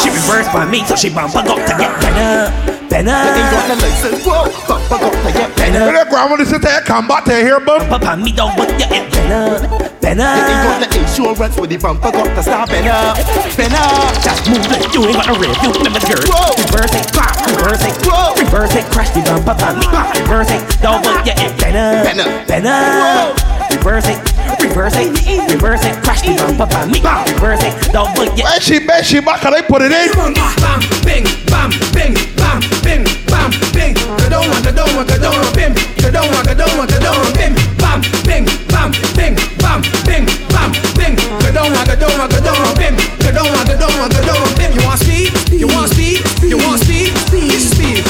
She reversed by me, so she bumper got to get better, better. Ain't got the license, whoa, bumper got to get Hey, better. that grandma sit there, come back to here, bum. Papa, me don't want you get better, Ain't got better. the insurance with the bumper got to stop better, better. Just move like you ain't got a rev. You remember the girl. Whoa. Reverse it, bam, reverse it, Whoa. reverse it, crash the bumper, bam, me, bam, reverse it. Don't want you get better, Better. better. Reverse it, reverse it, reverse it, crash the bumper, bam, me, bam, reverse it. Don't want you. When she bet she back and I put it in. Bam, bing, bam, bing, bam, bing, bam, bing. Kadoma, kadoma, kadoma, bim. Kadoma, kadoma, kadoma, bim. Bam, bing, bam, bing, bam, bing, bam, bing. Kadoma, kadoma, kadoma, bim. Kadoma, kadoma, kadoma, bim. You want speed? You want speed? You want speed? Speed.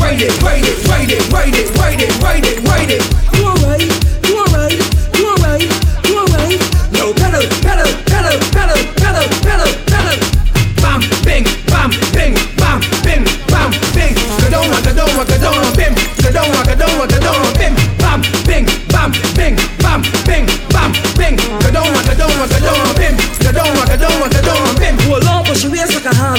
Ride it, ride it, ride it, ride it, ride it, ride it, ride it.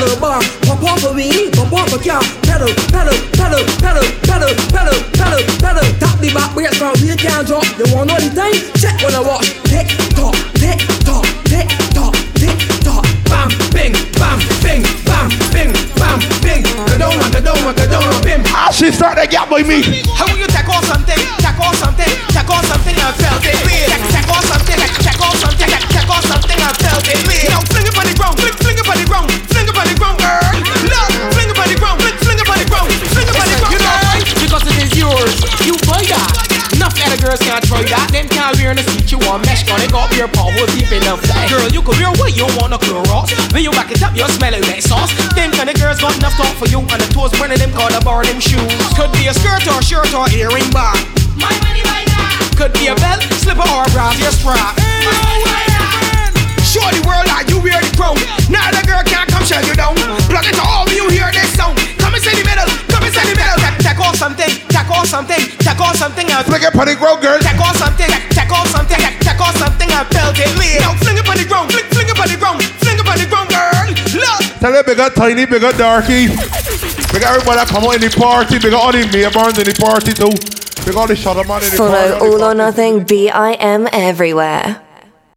Wears like a handlebar. Pop off a weenie, pop off a cow. Pedal, pedal, pedal, pedal, pedal, pedal, pedal, pedal. Tap the back brakes from wheel can't drop. You want know the time? Check when I watch. Tick tock, tick tock, tick tock, tick tock. Bam, bing, bam, bing, bam, bing, bam, bing. Kadoma, kadoma, kadoma, bim. Ah, she start to get by me. How will you take off something? Take off something? Take off something and felt it. Take, take off something? Take off something? Take, take off something and felt it. Girls can't try that. Them can't wear in the seat. You want mesh on it. Got your paw deep enough. Girl, you could wear what you want to Clorox. When you back it up, you smell it like sauce. Them kind of girls got enough talk for you. And the toes burning them call the bar them shoes. Could be a skirt or shirt or earring bar. My money buy that. Could be a belt, slipper or bra, your strap. Show the world how you wear the crown. Now the girl can't come shut you down. Plug it to all when you hear this sound. Middle. Take, take off something, take off something, take off something and Flick it on the ground, girl. Take off something, take off something, take off something and belt it. Now fling it on the ground, fling, fling it on the ground, fling it on the ground, girl. Look. Tell them bigger tiny, bigger Darkie. Big everybody that come out in the party. Big all the neighbors in the party too. Big all the shut man in the Follow party. All or Nothing BIM everywhere.